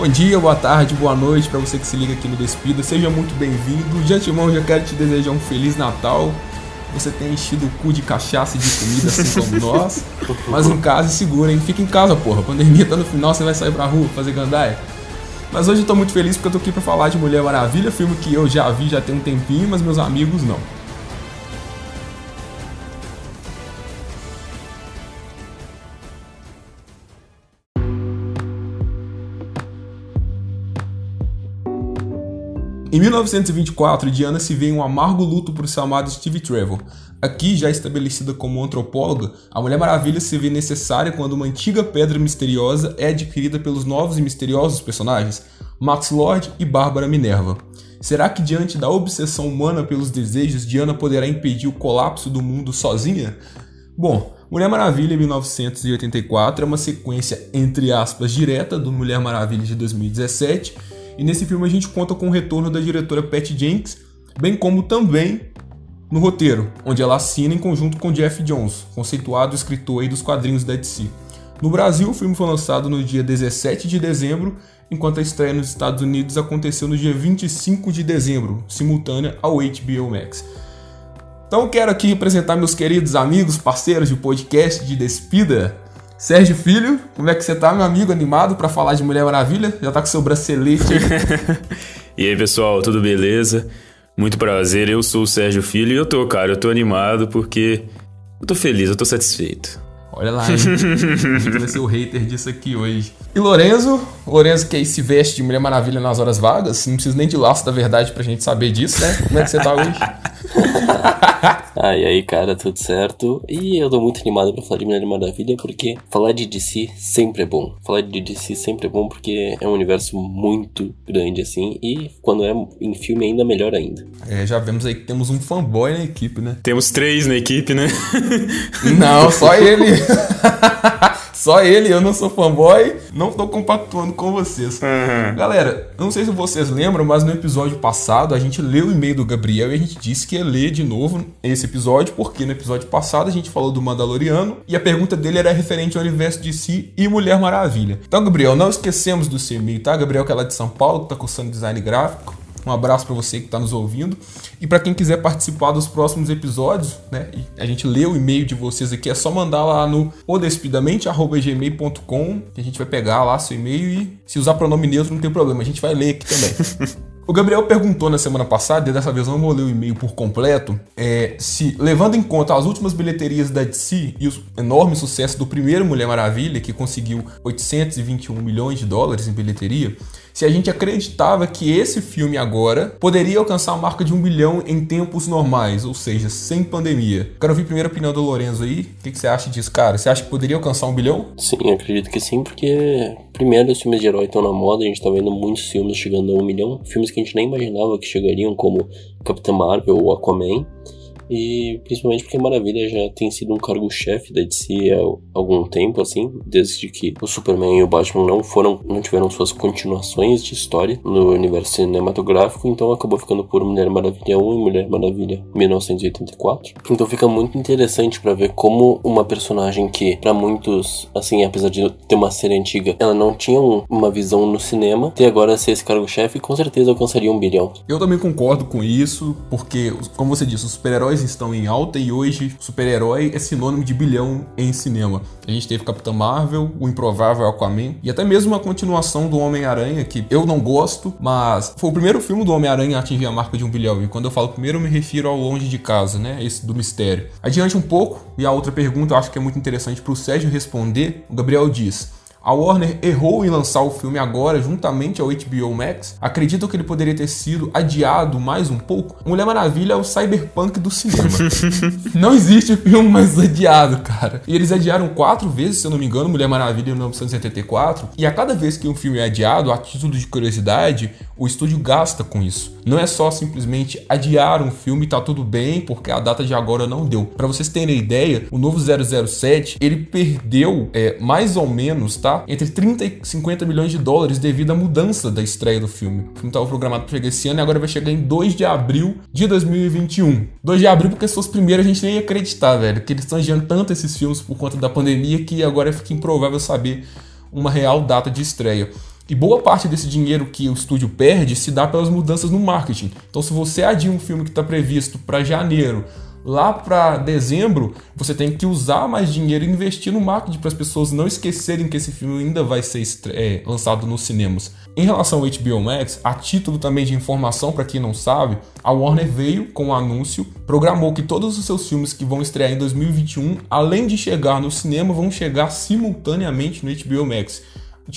Bom dia, boa tarde, boa noite para você que se liga aqui no Despida. Seja muito bem-vindo. De antemão, já quero te desejar um Feliz Natal. Você tem enchido o cu de cachaça e de comida, assim como nós. Mas em casa e segura, hein? Fica em casa, porra. A pandemia tá no final, você vai sair pra rua fazer gandaia. Mas hoje eu tô muito feliz porque eu tô aqui pra falar de Mulher Maravilha, filme que eu já vi já tem um tempinho, mas meus amigos não. Em 1924, Diana se vê em um amargo luto por seu amado Steve Trevor. Aqui, já estabelecida como antropóloga, a Mulher Maravilha se vê necessária quando uma antiga pedra misteriosa é adquirida pelos novos e misteriosos personagens, Max Lord e Bárbara Minerva. Será que diante da obsessão humana pelos desejos, Diana poderá impedir o colapso do mundo sozinha? Bom, Mulher Maravilha 1984 é uma sequência, entre aspas, direta do Mulher Maravilha de 2017 e nesse filme a gente conta com o retorno da diretora Patty Jenkins, bem como também no roteiro, onde ela assina em conjunto com Jeff Jones, conceituado escritor dos quadrinhos da DC. No Brasil, o filme foi lançado no dia 17 de dezembro, enquanto a estreia nos Estados Unidos aconteceu no dia 25 de dezembro, simultânea ao HBO Max. Então quero aqui apresentar meus queridos amigos, parceiros de podcast de Despida. Sérgio Filho, como é que você tá, meu amigo, animado para falar de Mulher Maravilha? Já tá com seu bracelete aí? e aí, pessoal, tudo beleza? Muito prazer, eu sou o Sérgio Filho e eu tô, cara, eu tô animado porque eu tô feliz, eu tô satisfeito. Olha lá, hein? a gente vai ser o hater disso aqui hoje. E Lorenzo, Lorenzo que aí se veste de Mulher Maravilha nas horas vagas, não precisa nem de laço da verdade pra gente saber disso, né? Como é que você tá hoje? ah, e aí, cara, tudo certo? E eu tô muito animado pra falar de Mulher Maravilha, porque falar de DC sempre é bom. Falar de DC sempre é bom porque é um universo muito grande, assim, e quando é em filme ainda melhor ainda. É, já vemos aí que temos um fanboy na equipe, né? Temos três na equipe, né? Não, só ele. Só ele, eu não sou fanboy, não tô compactuando com vocês. Uhum. Galera, eu não sei se vocês lembram, mas no episódio passado a gente leu o e-mail do Gabriel e a gente disse que ia ler de novo esse episódio, porque no episódio passado a gente falou do Mandaloriano e a pergunta dele era referente ao universo de si e Mulher Maravilha. Então, Gabriel, não esquecemos do seu e-mail, tá? Gabriel, que é lá de São Paulo, que tá cursando design gráfico. Um abraço para você que está nos ouvindo. E para quem quiser participar dos próximos episódios, né? a gente lê o e-mail de vocês aqui, é só mandar lá no odespidamente@gmail.com, que a gente vai pegar lá seu e-mail e se usar pronome neutro não tem problema, a gente vai ler aqui também. O Gabriel perguntou na semana passada, e dessa vez eu não vou ler o e-mail por completo, é, se, levando em conta as últimas bilheterias da DC e o enorme sucesso do primeiro Mulher Maravilha, que conseguiu 821 milhões de dólares em bilheteria, se a gente acreditava que esse filme agora poderia alcançar a marca de um bilhão em tempos normais, ou seja, sem pandemia. Quero ouvir a primeira opinião do Lorenzo aí. O que, que, você acha disso, cara? Você acha que poderia alcançar um bilhão? Sim, acredito que sim, porque primeiro os filmes de herói estão na moda, a gente tá vendo muitos filmes chegando a um milhão, filmes que a gente nem imaginava que chegariam, como Capitã Marvel ou Aquaman. E principalmente porque Maravilha já tem sido um cargo-chefe da DC há algum tempo, assim, desde que o Superman e o Batman não foram, não tiveram suas continuações de história no universo cinematográfico, então acabou ficando por Mulher Maravilha 1 e Mulher Maravilha 1984. Então fica muito interessante para ver como uma personagem que, para muitos, assim, apesar de ter uma série antiga, ela não tinha uma visão no cinema, ter agora ser esse cargo-chefe, com certeza alcançaria um bilhão. Eu também concordo com isso, porque, como você disse, os super-heróis estão em alta e hoje super-herói é sinônimo de bilhão em cinema. A gente teve Capitã Marvel, o improvável Aquaman e até mesmo a continuação do Homem-Aranha, que eu não gosto, mas foi o primeiro filme do Homem-Aranha a atingir a marca de um bilhão. E quando eu falo primeiro, eu me refiro ao Longe de Casa, né? Esse do mistério. Adiante um pouco, e a outra pergunta eu acho que é muito interessante para o Sérgio responder. O Gabriel diz: a Warner errou em lançar o filme agora, juntamente ao HBO Max. Acredito que ele poderia ter sido adiado mais um pouco. Mulher Maravilha é o cyberpunk do cinema. não existe filme mais adiado, cara. E eles adiaram quatro vezes, se eu não me engano, Mulher Maravilha em 1974. E a cada vez que um filme é adiado, a título de curiosidade, o estúdio gasta com isso. Não é só simplesmente adiar um filme e tá tudo bem, porque a data de agora não deu. Para vocês terem ideia, o novo 007 ele perdeu é, mais ou menos, tá? Entre 30 e 50 milhões de dólares devido à mudança da estreia do filme. O filme estava programado para chegar esse ano e agora vai chegar em 2 de abril de 2021. 2 de abril porque se fosse primeiro a gente nem ia acreditar, velho, que eles estão adiando tanto esses filmes por conta da pandemia que agora fica improvável saber uma real data de estreia. E boa parte desse dinheiro que o estúdio perde se dá pelas mudanças no marketing. Então, se você adia um filme que está previsto para janeiro lá para dezembro, você tem que usar mais dinheiro e investir no marketing para as pessoas não esquecerem que esse filme ainda vai ser é, lançado nos cinemas. Em relação ao HBO Max, a título também de informação para quem não sabe, a Warner veio com o um anúncio, programou que todos os seus filmes que vão estrear em 2021, além de chegar no cinema, vão chegar simultaneamente no HBO Max.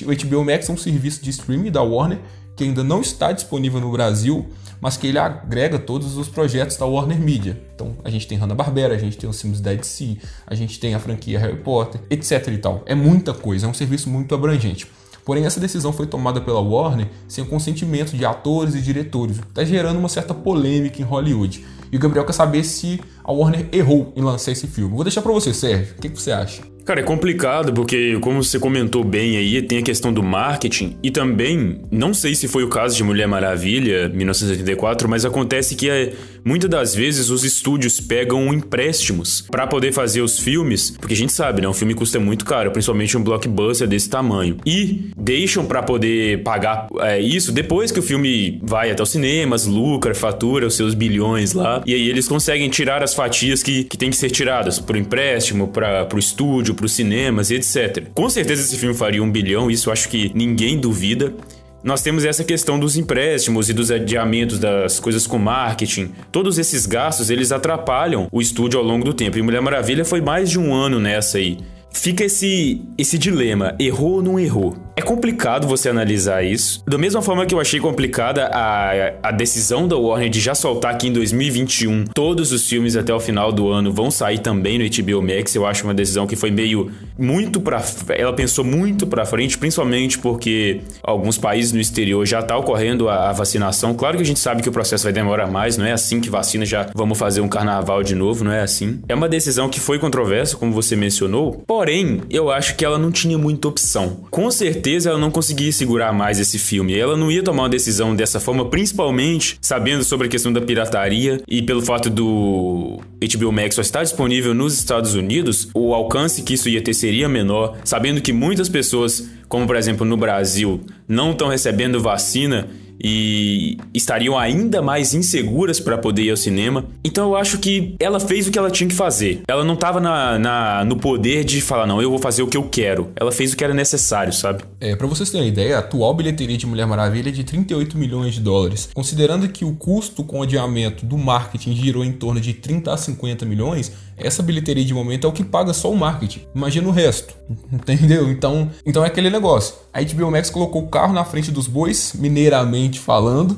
O HBO Max é um serviço de streaming da Warner que ainda não está disponível no Brasil, mas que ele agrega todos os projetos da Warner Media. Então a gente tem Hanna-Barbera, a gente tem os filmes da DC, a gente tem a franquia Harry Potter, etc e tal. É muita coisa, é um serviço muito abrangente. Porém, essa decisão foi tomada pela Warner sem o consentimento de atores e diretores, está gerando uma certa polêmica em Hollywood. E o Gabriel quer saber se a Warner errou em lançar esse filme. Vou deixar para você, Sérgio. O que, que você acha? Cara, é complicado porque, como você comentou bem aí, tem a questão do marketing e também, não sei se foi o caso de Mulher Maravilha, 1984, mas acontece que é, muitas das vezes os estúdios pegam empréstimos para poder fazer os filmes, porque a gente sabe, né? Um filme custa muito caro, principalmente um blockbuster desse tamanho. E deixam para poder pagar é, isso depois que o filme vai até os cinemas, lucra, fatura os seus bilhões lá, e aí eles conseguem tirar as fatias que, que tem que ser tiradas por empréstimo, para o estúdio para os cinemas e etc. Com certeza esse filme faria um bilhão, isso acho que ninguém duvida. Nós temos essa questão dos empréstimos e dos adiamentos das coisas com marketing. Todos esses gastos, eles atrapalham o estúdio ao longo do tempo. E Mulher Maravilha foi mais de um ano nessa aí. Fica esse, esse dilema, errou ou não errou? É complicado você analisar isso. Da mesma forma que eu achei complicada a, a decisão da Warner de já soltar que em 2021 todos os filmes até o final do ano vão sair também no HBO Max, eu acho uma decisão que foi meio muito para ela pensou muito para frente, principalmente porque alguns países no exterior já tá ocorrendo a, a, vacinação. Claro que a gente sabe que o processo vai demorar mais, não é assim que vacina já vamos fazer um carnaval de novo, não é assim. É uma decisão que foi controversa, como você mencionou, porém, eu acho que ela não tinha muita opção. Com certeza certeza ela não conseguia segurar mais esse filme. Ela não ia tomar uma decisão dessa forma, principalmente sabendo sobre a questão da pirataria e pelo fato do HBO Max só estar disponível nos Estados Unidos, o alcance que isso ia ter seria menor, sabendo que muitas pessoas, como por exemplo no Brasil, não estão recebendo vacina e estariam ainda mais inseguras para poder ir ao cinema. Então eu acho que ela fez o que ela tinha que fazer. Ela não estava na, na, no poder de falar, não, eu vou fazer o que eu quero. Ela fez o que era necessário, sabe? É, para vocês terem uma ideia, a atual bilheteria de Mulher Maravilha é de 38 milhões de dólares. Considerando que o custo com adiamento do marketing girou em torno de 30 a 50 milhões, essa bilheteria de momento é o que paga só o marketing. Imagina o resto, entendeu? Então, então é aquele negócio. A HBO Max colocou o carro na frente dos bois, mineiramente falando,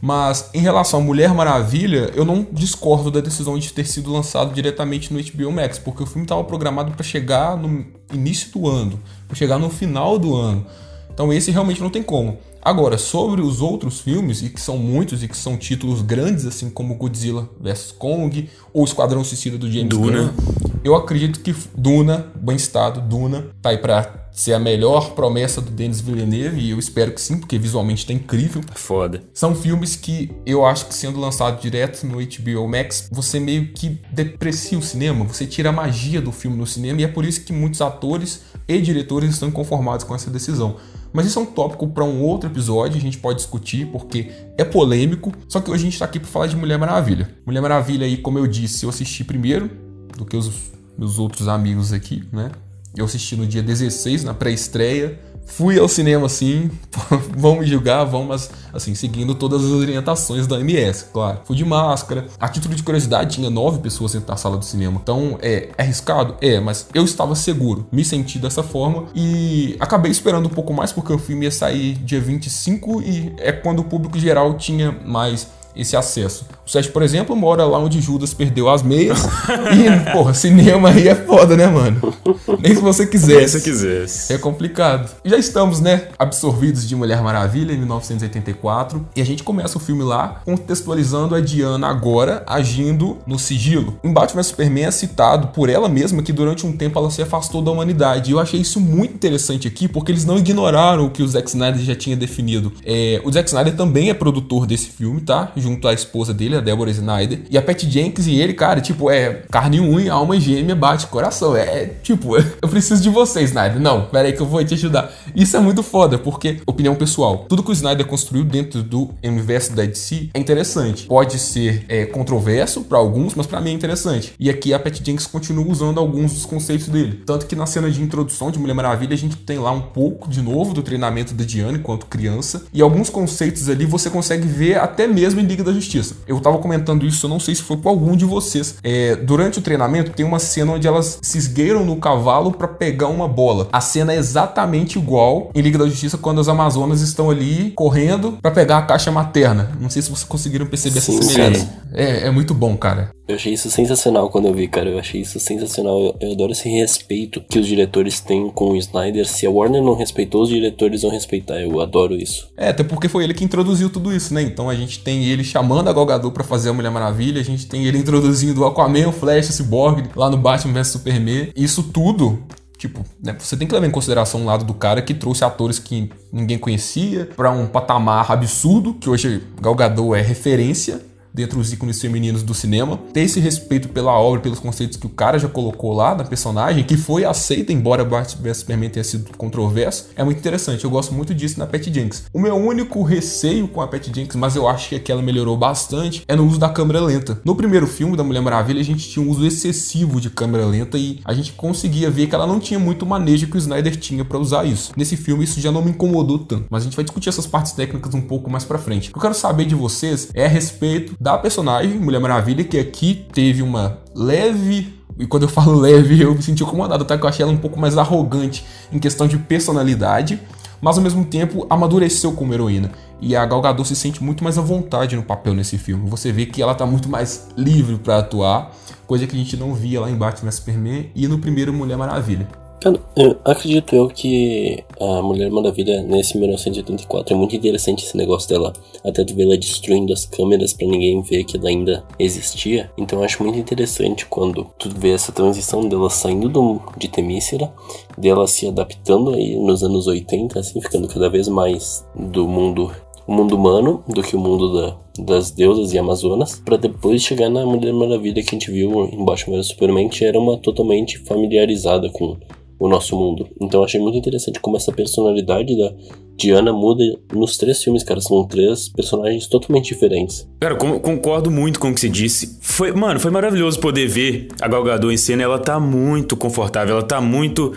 mas em relação a Mulher Maravilha, eu não discordo da decisão de ter sido lançado diretamente no HBO Max, porque o filme estava programado para chegar no início do ano, para chegar no final do ano. Então esse realmente não tem como. Agora, sobre os outros filmes, e que são muitos e que são títulos grandes, assim como Godzilla vs Kong ou Esquadrão Suicida do James Duna. Gunn, eu acredito que Duna, bem estado, Duna, tá aí pra ser a melhor promessa do Denis Villeneuve, e eu espero que sim, porque visualmente tá incrível. É foda. São filmes que eu acho que sendo lançado direto no HBO Max, você meio que deprecia o cinema, você tira a magia do filme no cinema, e é por isso que muitos atores e diretores estão inconformados com essa decisão. Mas isso é um tópico para um outro episódio, a gente pode discutir porque é polêmico. Só que hoje a gente está aqui para falar de Mulher Maravilha. Mulher Maravilha aí, como eu disse, eu assisti primeiro do que os meus outros amigos aqui, né? Eu assisti no dia 16, na pré-estreia. Fui ao cinema assim, vão me julgar, vão, mas assim, seguindo todas as orientações da MS, claro. Fui de máscara. A título de curiosidade, tinha nove pessoas dentro da sala do cinema. Então, é, é arriscado? É, mas eu estava seguro, me senti dessa forma e acabei esperando um pouco mais porque o filme ia sair dia 25 e é quando o público geral tinha mais esse acesso. O Sérgio, por exemplo, mora lá onde Judas perdeu as meias. e, porra, cinema aí é foda, né, mano? Nem se você quisesse. Nem se quisesse. É complicado. Já estamos, né, absorvidos de Mulher Maravilha em 1984. E a gente começa o filme lá contextualizando a Diana agora agindo no sigilo. Em Batman Superman é citado por ela mesma que durante um tempo ela se afastou da humanidade. E eu achei isso muito interessante aqui porque eles não ignoraram o que o Zack Snyder já tinha definido. É, o Zack Snyder também é produtor desse filme, tá? Junto à esposa dele, a Deborah Snyder. E a Pat Jenkins e ele, cara, tipo, é carne e unha, alma gêmea, bate coração. É, tipo, eu preciso de você, Snyder. Não, pera aí que eu vou te ajudar. Isso é muito foda, porque, opinião pessoal, tudo que o Snyder construiu dentro do universo da DC é interessante. Pode ser é, controverso para alguns, mas para mim é interessante. E aqui a Pat Jenkins continua usando alguns dos conceitos dele. Tanto que na cena de introdução de Mulher Maravilha, a gente tem lá um pouco de novo do treinamento da Diana enquanto criança. E alguns conceitos ali você consegue ver até mesmo em Liga da Justiça. Eu tava comentando isso, eu não sei se foi com algum de vocês. É, durante o treinamento, tem uma cena onde elas se esgueiram no cavalo para pegar uma bola. A cena é exatamente igual em Liga da Justiça quando as Amazonas estão ali correndo para pegar a caixa materna. Não sei se vocês conseguiram perceber Sim, essa semelhança. É, é muito bom, cara. Eu achei isso sensacional quando eu vi, cara. Eu achei isso sensacional. Eu, eu, adoro esse respeito que os diretores têm com o Snyder. Se a Warner não respeitou, os diretores vão respeitar. Eu adoro isso. É, até porque foi ele que introduziu tudo isso, né? Então a gente tem ele chamando a Galgador para fazer a Mulher Maravilha. A gente tem ele introduzindo o Aquaman, o Flash, o Cyborg lá no Batman vs Superman. Isso tudo Tipo, né, você tem que levar em consideração o lado do cara que trouxe atores que ninguém conhecia para um patamar absurdo, que hoje Galgador é referência dentro dos ícones femininos do cinema, ter esse respeito pela obra, pelos conceitos que o cara já colocou lá na personagem, que foi aceita, embora Batman vs Superman tenha sido controverso, é muito interessante. Eu gosto muito disso na Pat Jenks. O meu único receio com a Pat Jenks, mas eu acho que aqui ela melhorou bastante, é no uso da câmera lenta. No primeiro filme da Mulher Maravilha, a gente tinha um uso excessivo de câmera lenta e a gente conseguia ver que ela não tinha muito manejo que o Snyder tinha para usar isso. Nesse filme, isso já não me incomodou tanto, mas a gente vai discutir essas partes técnicas um pouco mais para frente. O que eu quero saber de vocês é a respeito da personagem, Mulher Maravilha, que aqui teve uma leve e quando eu falo leve, eu me senti incomodado, tá? Que eu achei ela um pouco mais arrogante em questão de personalidade, mas ao mesmo tempo amadureceu como heroína. E a Gal Gadot se sente muito mais à vontade no papel nesse filme. Você vê que ela tá muito mais livre para atuar, coisa que a gente não via lá em Batman Superman e no primeiro Mulher Maravilha. Cara, eu acredito eu que a Mulher Maravilha nesse 1984 é muito interessante esse negócio dela. Até tu ver ela destruindo as câmeras para ninguém ver que ela ainda existia. Então eu acho muito interessante quando tu vê essa transição dela saindo do, de Temícera, dela se adaptando aí nos anos 80, assim, ficando cada vez mais do mundo o mundo humano do que o mundo da, das deusas e amazonas, para depois chegar na Mulher Maravilha que a gente viu embaixo do Superman, que era uma totalmente familiarizada com o nosso mundo. Então eu achei muito interessante como essa personalidade da Diana muda nos três filmes, cara. São três personagens totalmente diferentes. Cara, concordo muito com o que você disse. Foi, mano, foi maravilhoso poder ver a Gal Gadot em cena. Ela tá muito confortável, ela tá muito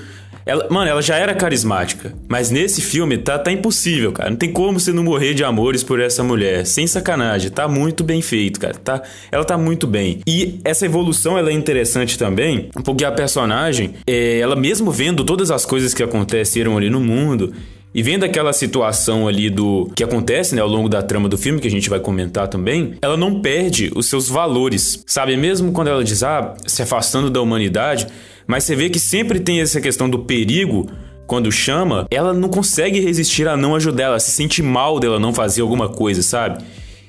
ela, mano, ela já era carismática. Mas nesse filme tá, tá impossível, cara. Não tem como você não morrer de amores por essa mulher. Sem sacanagem. Tá muito bem feito, cara. Tá, ela tá muito bem. E essa evolução ela é interessante também, porque a personagem, é, ela mesmo vendo todas as coisas que aconteceram ali no mundo, e vendo aquela situação ali do que acontece, né, ao longo da trama do filme, que a gente vai comentar também, ela não perde os seus valores, sabe? Mesmo quando ela diz, ah, se afastando da humanidade, mas você vê que sempre tem essa questão do perigo quando chama, ela não consegue resistir a não ajudar, ela se sente mal dela não fazer alguma coisa, sabe?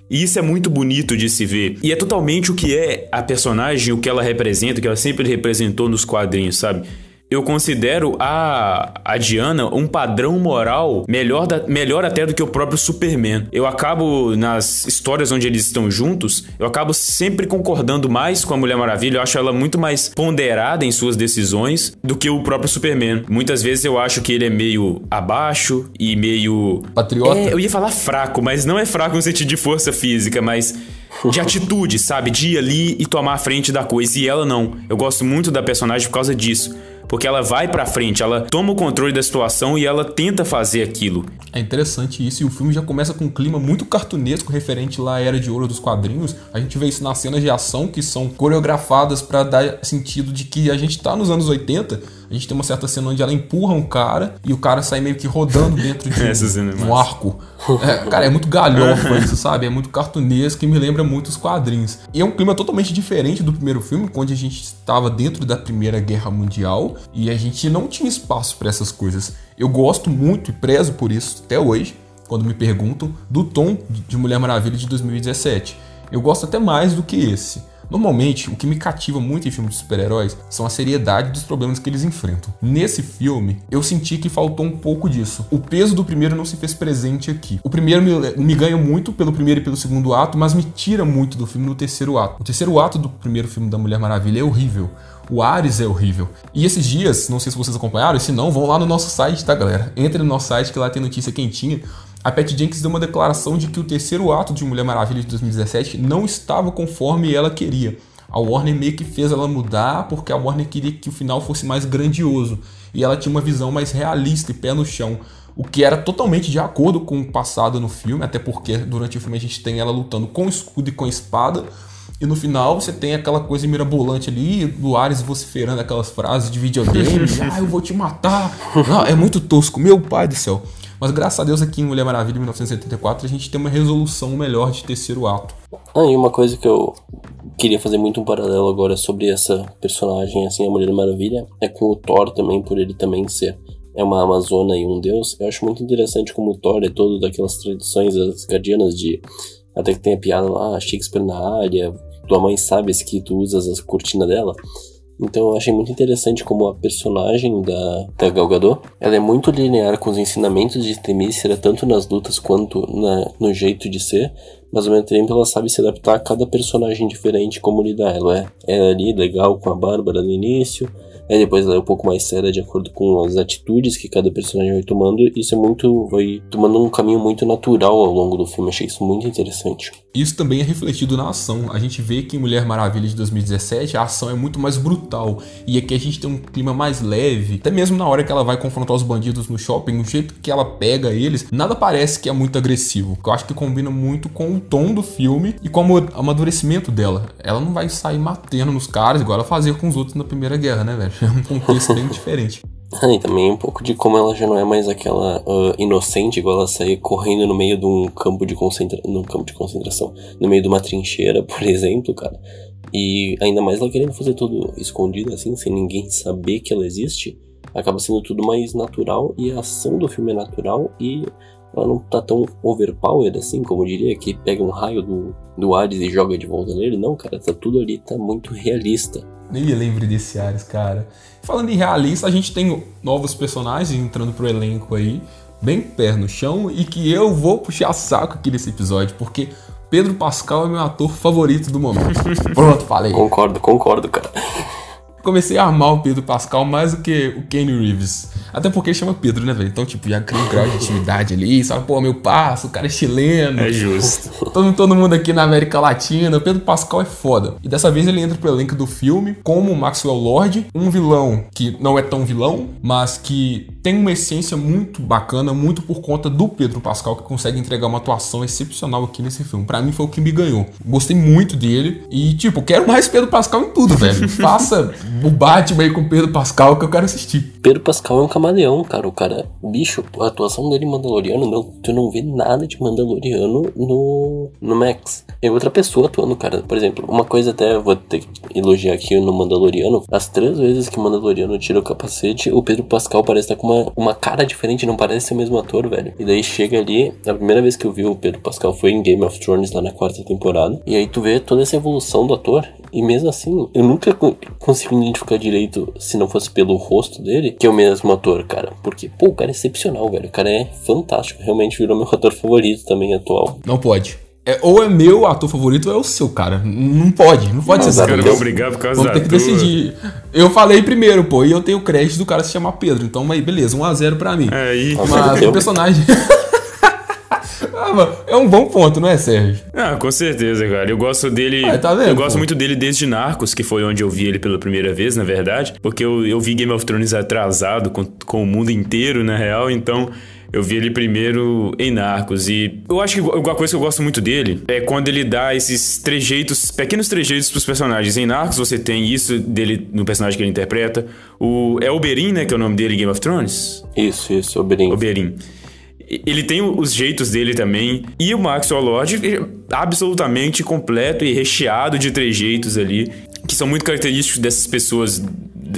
E isso é muito bonito de se ver. E é totalmente o que é a personagem, o que ela representa, o que ela sempre representou nos quadrinhos, sabe? Eu considero a, a Diana um padrão moral melhor, da, melhor até do que o próprio Superman. Eu acabo, nas histórias onde eles estão juntos, eu acabo sempre concordando mais com a Mulher Maravilha. Eu acho ela muito mais ponderada em suas decisões do que o próprio Superman. Muitas vezes eu acho que ele é meio abaixo e meio. Patriota? É, eu ia falar fraco, mas não é fraco no sentido de força física, mas de atitude, sabe? De ir ali e tomar a frente da coisa. E ela não. Eu gosto muito da personagem por causa disso porque ela vai para frente, ela toma o controle da situação e ela tenta fazer aquilo. É interessante isso, e o filme já começa com um clima muito cartunesco referente lá à Era de Ouro dos quadrinhos. A gente vê isso nas cenas de ação que são coreografadas para dar sentido de que a gente tá nos anos 80 a gente tem uma certa cena onde ela empurra um cara e o cara sai meio que rodando dentro de um, um arco. É, cara, é muito galhofa isso, sabe? É muito cartunesco e me lembra muito os quadrinhos. E é um clima totalmente diferente do primeiro filme, onde a gente estava dentro da Primeira Guerra Mundial e a gente não tinha espaço para essas coisas. Eu gosto muito e prezo por isso até hoje, quando me perguntam, do tom de Mulher Maravilha de 2017. Eu gosto até mais do que esse. Normalmente, o que me cativa muito em filmes de super-heróis são a seriedade dos problemas que eles enfrentam. Nesse filme, eu senti que faltou um pouco disso. O peso do primeiro não se fez presente aqui. O primeiro me, me ganha muito pelo primeiro e pelo segundo ato, mas me tira muito do filme no terceiro ato. O terceiro ato do primeiro filme da Mulher Maravilha é horrível. O Ares é horrível. E esses dias, não sei se vocês acompanharam, se não, vão lá no nosso site, tá, galera? Entre no nosso site que lá tem notícia quentinha. A Pat Jenkins deu uma declaração de que o terceiro ato de Mulher Maravilha de 2017 não estava conforme ela queria. A Warner meio que fez ela mudar porque a Warner queria que o final fosse mais grandioso e ela tinha uma visão mais realista e pé no chão, o que era totalmente de acordo com o passado no filme, até porque durante o filme a gente tem ela lutando com escudo e com espada, e no final você tem aquela coisa mirabolante ali, do Ares vociferando aquelas frases de videogame, ah, eu vou te matar. Não, é muito tosco, meu pai do céu. Mas graças a Deus aqui em Mulher Maravilha 1974 a gente tem uma resolução melhor de terceiro ato. Ah, e uma coisa que eu queria fazer muito um paralelo agora sobre essa personagem, assim, a Mulher Maravilha, é com o Thor também, por ele também ser é uma amazona e um deus. Eu acho muito interessante como o Thor é todo daquelas tradições asgardianas de até que tem a piada lá, Shakespeare na área, tua mãe sabe que tu usas a cortina dela. Então eu achei muito interessante como a personagem da, da Gal Gadot, ela é muito linear com os ensinamentos de Temícera, tanto nas lutas quanto na, no jeito de ser, mas ao mesmo tempo ela sabe se adaptar a cada personagem diferente como lidar. Ela é, é ali legal com a Bárbara no início, Aí depois ela é um pouco mais séria de acordo com as atitudes que cada personagem vai tomando. Isso é muito. vai tomando um caminho muito natural ao longo do filme. Achei isso muito interessante. Isso também é refletido na ação. A gente vê que em Mulher Maravilha de 2017 a ação é muito mais brutal. E aqui a gente tem um clima mais leve. Até mesmo na hora que ela vai confrontar os bandidos no shopping, o jeito que ela pega eles, nada parece que é muito agressivo. Eu acho que combina muito com o tom do filme e com o amadurecimento dela. Ela não vai sair matando nos caras igual ela fazia com os outros na Primeira Guerra, né, velho? É um contexto bem diferente. Ah, e também um pouco de como ela já não é mais aquela uh, inocente, igual ela sair correndo no meio de um campo de concentração. Num campo de concentração. No meio de uma trincheira, por exemplo, cara. E ainda mais ela querendo fazer tudo escondido, assim, sem ninguém saber que ela existe. Acaba sendo tudo mais natural e a ação do filme é natural e ela não tá tão overpowered assim, como eu diria, que pega um raio do, do Ares e joga de volta nele. Não, cara, tá tudo ali, tá muito realista. Nem me lembro desse Ares, cara. Falando em realista, a gente tem novos personagens entrando pro elenco aí, bem pé no chão, e que eu vou puxar saco aqui nesse episódio, porque Pedro Pascal é meu ator favorito do momento. Pronto, falei. Concordo, concordo, cara. Comecei a amar o Pedro Pascal mais do que o Kenny Reeves. Até porque ele chama Pedro, né, velho? Então, tipo, já cria um grau de intimidade ali, sabe? Pô, meu passo, o cara é chileno. É justo. Todo, todo mundo aqui na América Latina. O Pedro Pascal é foda. E dessa vez ele entra pro elenco do filme como Maxwell Lord, um vilão que não é tão vilão, mas que tem uma essência muito bacana, muito por conta do Pedro Pascal, que consegue entregar uma atuação excepcional aqui nesse filme. Para mim foi o que me ganhou. Gostei muito dele e, tipo, quero mais Pedro Pascal em tudo, velho. Faça o Batman aí com Pedro Pascal que eu quero assistir. Pedro Pascal é um camaleão, cara. O cara, bicho, a atuação dele em Mandaloriano, não, tu não vê nada de Mandaloriano no, no Max. É outra pessoa atuando, cara. Por exemplo, uma coisa até vou ter que elogiar aqui no Mandaloriano. As três vezes que o Mandaloriano tira o capacete, o Pedro Pascal parece estar com uma uma, cara diferente, não parece ser o mesmo ator, velho. E daí chega ali, a primeira vez que eu vi o Pedro Pascal foi em Game of Thrones, lá na quarta temporada. E aí tu vê toda essa evolução do ator. E mesmo assim, eu nunca consigo identificar direito, se não fosse pelo rosto dele, que é o mesmo ator, cara. Porque, pô, o cara é excepcional, velho. O cara é fantástico. Realmente virou meu ator favorito também atual. Não pode. É, ou é meu ator favorito ou é o seu, cara. Não pode, não pode não, ser cara. Vamos brigar por causa Vamos ter que tua. decidir. Eu falei primeiro, pô, e eu tenho crédito do cara se chamar Pedro. Então, aí, beleza, 1x0 pra mim. É, aí. Mas o personagem. ah, é um bom ponto, não é, Sérgio? Ah, com certeza, cara. Eu gosto dele. Ah, tá vendo, eu gosto pô? muito dele desde Narcos, que foi onde eu vi ele pela primeira vez, na verdade. Porque eu, eu vi Game of Thrones atrasado com, com o mundo inteiro, na real, então. Eu vi ele primeiro em Narcos e eu acho que uma coisa que eu gosto muito dele é quando ele dá esses trejeitos, pequenos trejeitos pros personagens. Em Narcos você tem isso dele no personagem que ele interpreta. O é Oberyn, né, que é o nome dele em Game of Thrones? Isso, isso, Oberyn. Oberyn. Ele tem os jeitos dele também. E o Maxwell Lord é absolutamente completo e recheado de trejeitos ali, que são muito característicos dessas pessoas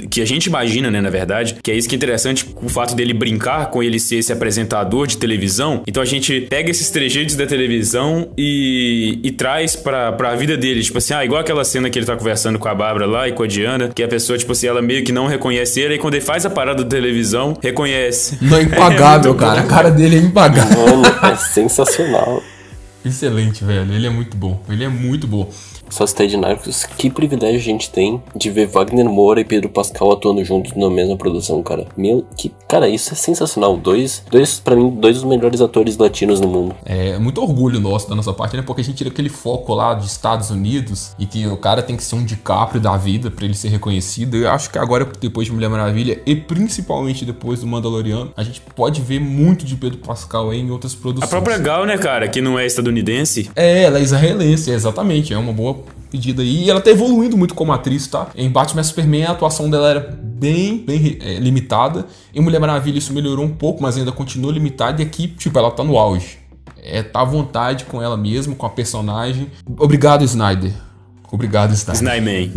que a gente imagina, né, na verdade, que é isso que é interessante, o fato dele brincar com ele ser esse apresentador de televisão. Então a gente pega esses trejeitos da televisão e, e traz pra, pra vida dele, tipo assim, ah, igual aquela cena que ele tá conversando com a Bárbara lá e com a Diana, que a pessoa, tipo assim, ela meio que não reconhece ele, e quando ele faz a parada da televisão, reconhece. Não é impagável, é cara. Bom. A cara dele é impagável. Mano, é sensacional. Excelente, velho. Ele é muito bom. Ele é muito bom. Sociedade de Narcos, que privilégio a gente tem de ver Wagner Moura e Pedro Pascal atuando juntos na mesma produção, cara. Meu, que, cara, isso é sensacional. Dois, dois para mim, dois dos melhores atores latinos no mundo. É muito orgulho nosso da nossa parte, né? Porque a gente tira aquele foco lá dos Estados Unidos e que o cara tem que ser um DiCaprio da vida para ele ser reconhecido. Eu acho que agora, depois de Mulher Maravilha e principalmente depois do Mandaloriano, a gente pode ver muito de Pedro Pascal em outras produções. A própria Gal, né, cara, que não é estadunidense. É, ela é israelense, exatamente. É uma boa pedida aí. E ela tá evoluindo muito como atriz, tá? Em Batman Superman a atuação dela era bem, bem é, limitada. Em Mulher Maravilha isso melhorou um pouco, mas ainda continua limitada. E aqui, tipo, ela tá no auge. É, tá à vontade com ela mesma, com a personagem. Obrigado, Snyder. Obrigado, Snyder. Snyman.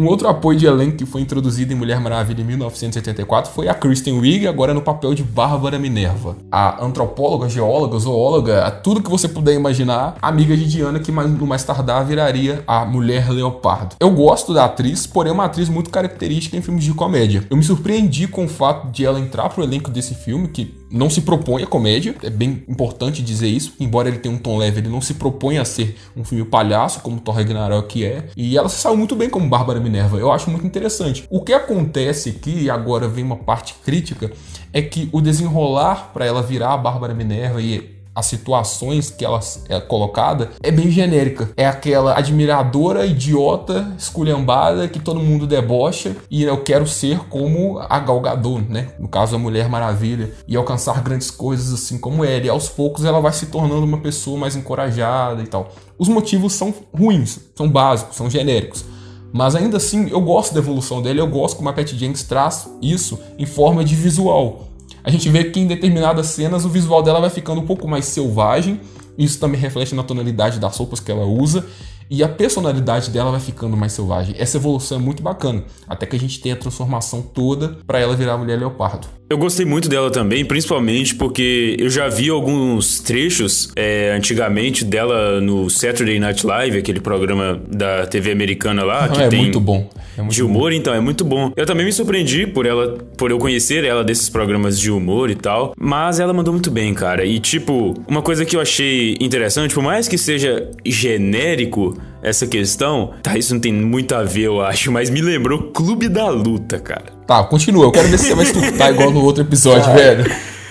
Um outro apoio de elenco que foi introduzido em Mulher Maravilha em 1984 foi a Kristen Wiig, agora no papel de Bárbara Minerva. A antropóloga, geóloga, zoóloga, tudo que você puder imaginar, amiga de Diana que no mais tardar viraria a Mulher Leopardo. Eu gosto da atriz, porém é uma atriz muito característica em filmes de comédia. Eu me surpreendi com o fato de ela entrar pro elenco desse filme, que não se propõe a comédia, é bem importante dizer isso, embora ele tenha um tom leve, ele não se propõe a ser um filme palhaço, como Thor Ragnarok é, e ela se saiu muito bem como Bárbara Minerva, eu acho muito interessante. O que acontece aqui, e agora vem uma parte crítica, é que o desenrolar para ela virar a Bárbara Minerva e as situações que ela é colocada é bem genérica. É aquela admiradora, idiota, esculhambada que todo mundo debocha e eu quero ser como a Galgador, né? No caso a Mulher Maravilha e alcançar grandes coisas assim como ela. E aos poucos ela vai se tornando uma pessoa mais encorajada e tal. Os motivos são ruins, são básicos, são genéricos. Mas ainda assim, eu gosto da evolução dele, eu gosto como a Pat Jenkins traz isso em forma de visual a gente vê que em determinadas cenas o visual dela vai ficando um pouco mais selvagem. Isso também reflete na tonalidade das roupas que ela usa e a personalidade dela vai ficando mais selvagem. Essa evolução é muito bacana, até que a gente tem a transformação toda para ela virar a mulher leopardo. Eu gostei muito dela também, principalmente porque eu já vi alguns trechos é, antigamente dela no Saturday Night Live, aquele programa da TV americana lá, que é tem muito bom. É muito de humor, bom. então é muito bom. Eu também me surpreendi por ela, por eu conhecer ela desses programas de humor e tal, mas ela mandou muito bem, cara. E tipo, uma coisa que eu achei interessante, por mais que seja genérico, essa questão, tá, isso não tem muito a ver, eu acho, mas me lembrou Clube da Luta, cara. Tá, continua. Eu quero ver se você vai estudar igual no outro episódio, velho.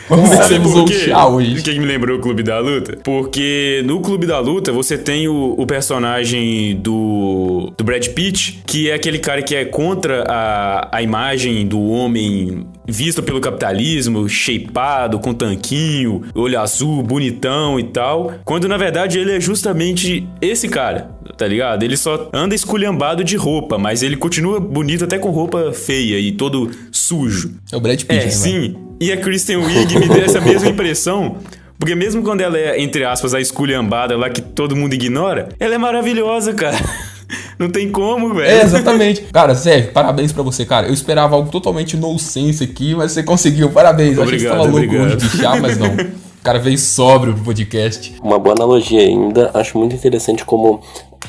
Vamos ver se você usou o hoje. O que me lembrou o Clube da Luta? Porque no Clube da Luta você tem o, o, personagem do, do Brad Pitt, que é aquele cara que é contra a, a imagem do homem visto pelo capitalismo, shapeado, com tanquinho, olho azul, bonitão e tal. Quando na verdade ele é justamente esse cara, tá ligado? Ele só anda esculhambado de roupa, mas ele continua bonito até com roupa feia e todo sujo. É o Brad Pitt, É, né, sim. E a Kristen Wiig me deu essa mesma impressão. Porque mesmo quando ela é, entre aspas, a esculhambada lá que todo mundo ignora, ela é maravilhosa, cara. Não tem como, velho. É, exatamente. Cara, sério, parabéns pra você, cara. Eu esperava algo totalmente nonsense aqui, mas você conseguiu. Parabéns. Obrigado, Achei que você tava louco hoje de chá, mas não. O cara veio sóbrio pro podcast. Uma boa analogia ainda. Acho muito interessante como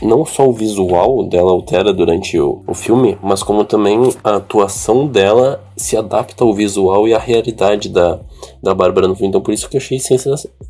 não só o visual dela altera durante o, o filme, mas como também a atuação dela se adapta ao visual e à realidade da, da Bárbara no filme. Então por isso que eu achei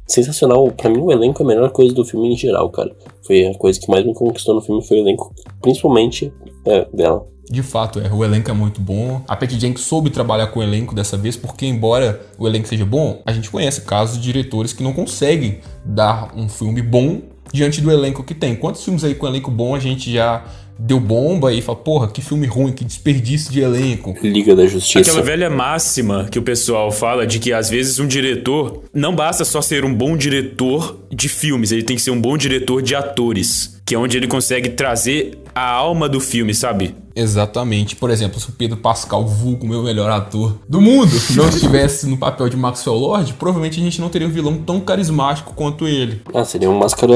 sensacional. Para mim o elenco é a melhor coisa do filme em geral, cara. Foi a coisa que mais me conquistou no filme, foi o elenco, principalmente é, dela. De fato, é, o elenco é muito bom. A Patty Jenkins soube trabalhar com o elenco dessa vez, porque embora o elenco seja bom, a gente conhece casos de diretores que não conseguem dar um filme bom diante do elenco que tem. Quantos filmes aí com elenco bom a gente já deu bomba e fala, porra, que filme ruim, que desperdício de elenco. Liga da Justiça. Aquela velha máxima que o pessoal fala de que às vezes um diretor não basta só ser um bom diretor de filmes, ele tem que ser um bom diretor de atores, que é onde ele consegue trazer a alma do filme, sabe? Exatamente. Por exemplo, se o Pedro Pascal, vulgo meu melhor ator do mundo, não estivesse no papel de Maxwell Lord, provavelmente a gente não teria um vilão tão carismático quanto ele. Ah, seria uma máscara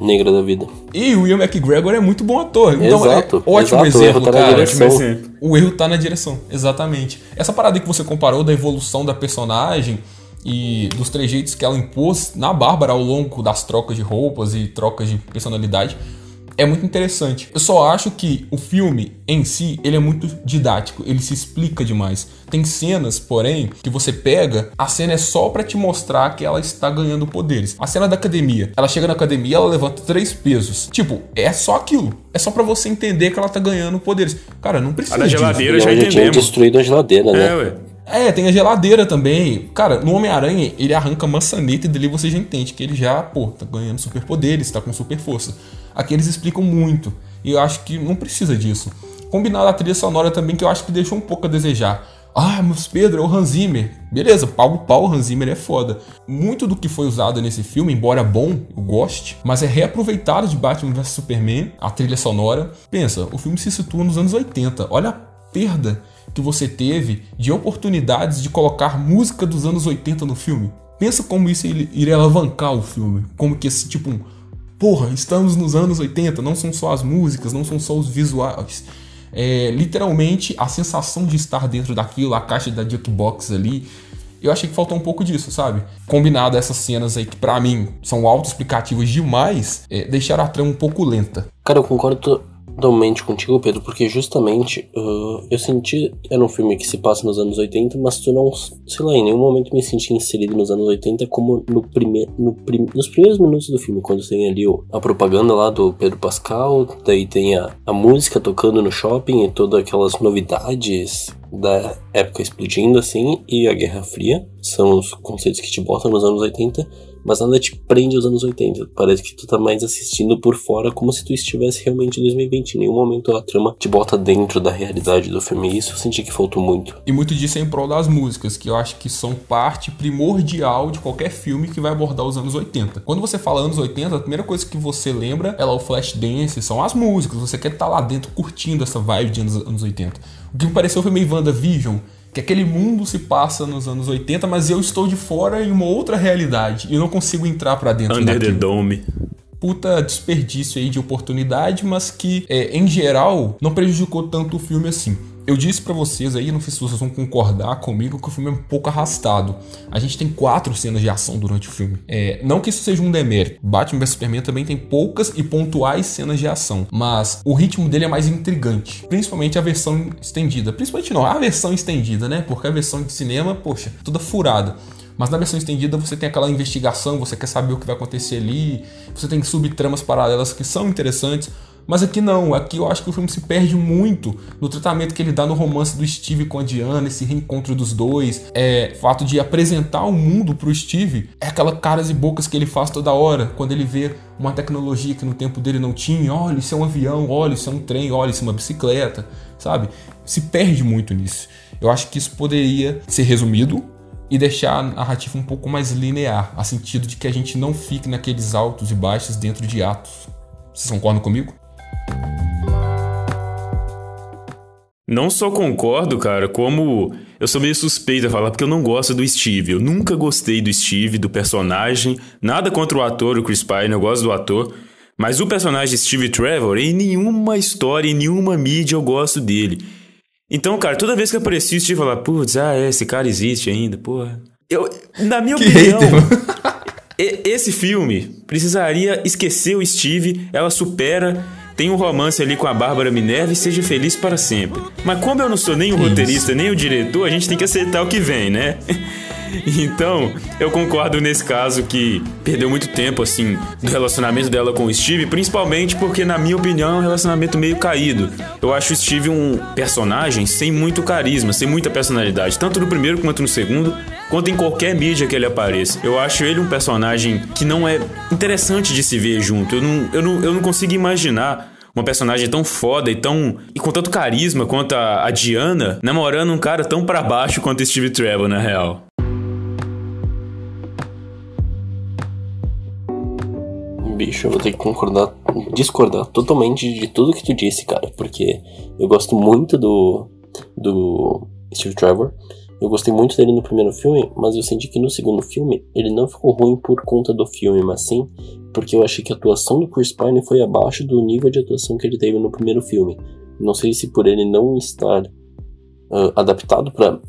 negra da vida. E o Ian McGregor é muito bom ator. Então exato, é ótimo exato, exemplo, o erro tá cara. na direção. O erro tá na direção, exatamente. Essa parada que você comparou da evolução da personagem e dos trejeitos que ela impôs na Bárbara ao longo das trocas de roupas e trocas de personalidade é muito interessante. Eu só acho que o filme em si, ele é muito didático, ele se explica demais. Tem cenas, porém, que você pega, a cena é só para te mostrar que ela está ganhando poderes. A cena da academia, ela chega na academia, ela levanta três pesos. Tipo, é só aquilo. É só para você entender que ela tá ganhando poderes. Cara, não precisa A da disso. geladeira E já entendemos. destruído a geladeira, né? É, ué. É, tem a geladeira também. Cara, no Homem-Aranha, ele arranca maçaneta e dali você já entende que ele já, pô, tá ganhando superpoderes, tá com super força. Aqui eles explicam muito. E eu acho que não precisa disso. Combinado a trilha sonora também, que eu acho que deixou um pouco a desejar. Ah, mas Pedro, é o Hans Zimmer. Beleza, pau pau, o Hans Zimmer é foda. Muito do que foi usado nesse filme, embora bom, eu goste, mas é reaproveitado de Batman vs Superman, a trilha sonora. Pensa, o filme se situa nos anos 80. Olha a perda que você teve de oportunidades de colocar música dos anos 80 no filme. Pensa como isso ir- iria alavancar o filme. Como que esse tipo um. Porra, estamos nos anos 80, não são só as músicas, não são só os visuais. É, literalmente a sensação de estar dentro daquilo, a caixa da jukebox ali. Eu achei que faltou um pouco disso, sabe? Combinado essas cenas aí que pra mim são autoexplicativas demais, é, deixaram a trama um pouco lenta. Cara, eu concordo totalmente contigo, Pedro, porque justamente uh, eu senti. Era um filme que se passa nos anos 80, mas tu não. Sei lá, em nenhum momento me senti inserido nos anos 80 como no prime, no prim, nos primeiros minutos do filme, quando tem ali a propaganda lá do Pedro Pascal, daí tem a, a música tocando no shopping e todas aquelas novidades da época explodindo assim, e a Guerra Fria. São os conceitos que te botam nos anos 80 mas nada te prende aos anos 80. Parece que tu tá mais assistindo por fora, como se tu estivesse realmente em 2020. Em nenhum momento a trama te bota dentro da realidade do filme. E isso eu senti que faltou muito. E muito disso é em prol das músicas, que eu acho que são parte primordial de qualquer filme que vai abordar os anos 80. Quando você fala anos 80, a primeira coisa que você lembra é lá o Flashdance, são as músicas. Você quer estar lá dentro curtindo essa vibe de anos, anos 80. O que me pareceu foi meio WandaVision, que aquele mundo se passa nos anos 80, mas eu estou de fora em uma outra realidade e eu não consigo entrar pra dentro Under the daquilo Dome. puta desperdício aí de oportunidade, mas que, é, em geral, não prejudicou tanto o filme assim. Eu disse pra vocês aí, não sei se vocês vão concordar comigo, que o filme é um pouco arrastado. A gente tem quatro cenas de ação durante o filme. É, não que isso seja um demérito. Batman vs Superman também tem poucas e pontuais cenas de ação. Mas o ritmo dele é mais intrigante. Principalmente a versão estendida. Principalmente não, a versão estendida, né? Porque a versão de cinema, poxa, toda furada. Mas na versão estendida você tem aquela investigação, você quer saber o que vai acontecer ali, você tem subtramas paralelas que são interessantes. Mas aqui não, aqui eu acho que o filme se perde muito no tratamento que ele dá no romance do Steve com a Diana, esse reencontro dos dois, é, fato de apresentar o mundo pro Steve, é aquela caras e bocas que ele faz toda hora, quando ele vê uma tecnologia que no tempo dele não tinha, olha, isso é um avião, olha, isso é um trem, olha, isso é uma bicicleta, sabe? Se perde muito nisso. Eu acho que isso poderia ser resumido e deixar a narrativa um pouco mais linear, a sentido de que a gente não fique naqueles altos e baixos dentro de atos. Vocês concordam comigo? Não só concordo, cara, como eu sou meio suspeito a falar porque eu não gosto do Steve. Eu nunca gostei do Steve, do personagem. Nada contra o ator, o Chris Pine, eu gosto do ator. Mas o personagem Steve Trevor, em nenhuma história, em nenhuma mídia eu gosto dele. Então, cara, toda vez que aparecia o Steve, eu falava, putz, ah, é, esse cara existe ainda, porra. Eu, na minha Que opinião, esse filme precisaria esquecer o Steve, ela supera, tem um romance ali com a Bárbara Minerva e seja feliz para sempre. Mas como eu não sou nem o roteirista, nem o diretor, a gente tem que aceitar o que vem, né? Então, eu concordo nesse caso que perdeu muito tempo, assim, do relacionamento dela com o Steve, principalmente porque, na minha opinião, é um relacionamento meio caído. Eu acho o Steve um personagem sem muito carisma, sem muita personalidade, tanto no primeiro quanto no segundo, quanto em qualquer mídia que ele apareça. Eu acho ele um personagem que não é interessante de se ver junto. Eu não, eu não, eu não consigo imaginar uma personagem tão foda e tão. e com tanto carisma quanto a, a Diana namorando um cara tão pra baixo quanto Steve Trevor, na real. bicho, eu vou ter que concordar, discordar totalmente de tudo que tu disse, cara, porque eu gosto muito do, do Steve Trevor. Eu gostei muito dele no primeiro filme, mas eu senti que no segundo filme ele não ficou ruim por conta do filme, mas sim porque eu achei que a atuação do Chris Pine foi abaixo do nível de atuação que ele teve no primeiro filme. Não sei se por ele não estar uh, adaptado para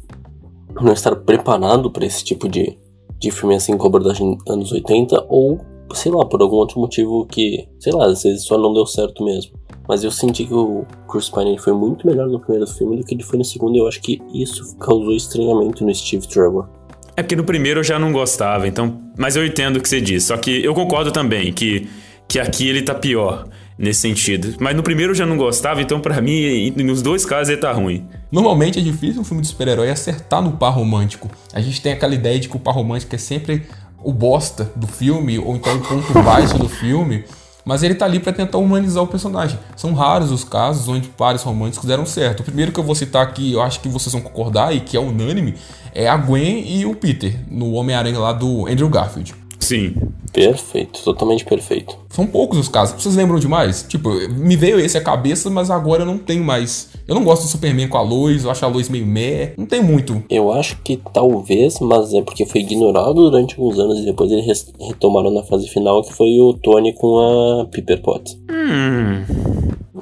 não estar preparado para esse tipo de, de filme assim com abordagem anos 80 ou sei lá, por algum outro motivo que, sei lá, às vezes só não deu certo mesmo. Mas eu senti que o Chris Pine foi muito melhor no primeiro filme do que ele foi no segundo, e eu acho que isso causou estranhamento no Steve Trevor. É porque no primeiro eu já não gostava, então. Mas eu entendo o que você disse. Só que eu concordo também que, que aqui ele tá pior nesse sentido. Mas no primeiro eu já não gostava, então para mim, nos dois casos ele tá ruim. Normalmente é difícil um filme de super-herói acertar no par romântico. A gente tem aquela ideia de que o par romântico é sempre o bosta do filme, ou então o ponto baixo do filme. Mas ele tá ali para tentar humanizar o personagem. São raros os casos onde pares românticos deram certo. O primeiro que eu vou citar aqui, eu acho que vocês vão concordar e que é unânime, é a Gwen e o Peter, no Homem-Aranha lá do Andrew Garfield. Sim. Perfeito, totalmente perfeito. São poucos os casos. Vocês lembram demais? Tipo, me veio esse à cabeça, mas agora eu não tenho mais. Eu não gosto do Superman com a Lois, eu acho a Lois meio meh. Não tem muito. Eu acho que talvez, mas é porque foi ignorado durante alguns anos e depois eles retomaram na fase final, que foi o Tony com a Piper Potts. Hum.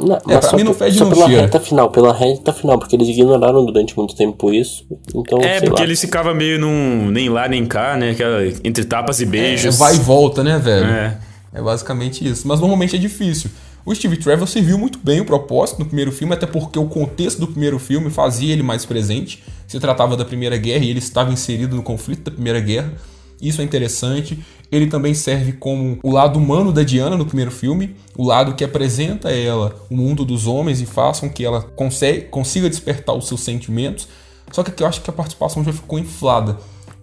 Não, é, pra mim não fede só não pela cheira. reta final, pela reta final, porque eles ignoraram durante muito tempo isso. Então, É, sei porque lá. ele ficava meio num nem lá nem cá, né? Aquela, entre tapas e É, beijos. vai e volta, né, velho? É. É basicamente isso. Mas normalmente é difícil. O Steve Trevor serviu muito bem o propósito no primeiro filme, até porque o contexto do primeiro filme fazia ele mais presente. Se tratava da Primeira Guerra e ele estava inserido no conflito da Primeira Guerra. Isso é interessante. Ele também serve como o lado humano da Diana no primeiro filme, o lado que apresenta ela o mundo dos homens e façam que ela consiga despertar os seus sentimentos. Só que aqui eu acho que a participação já ficou inflada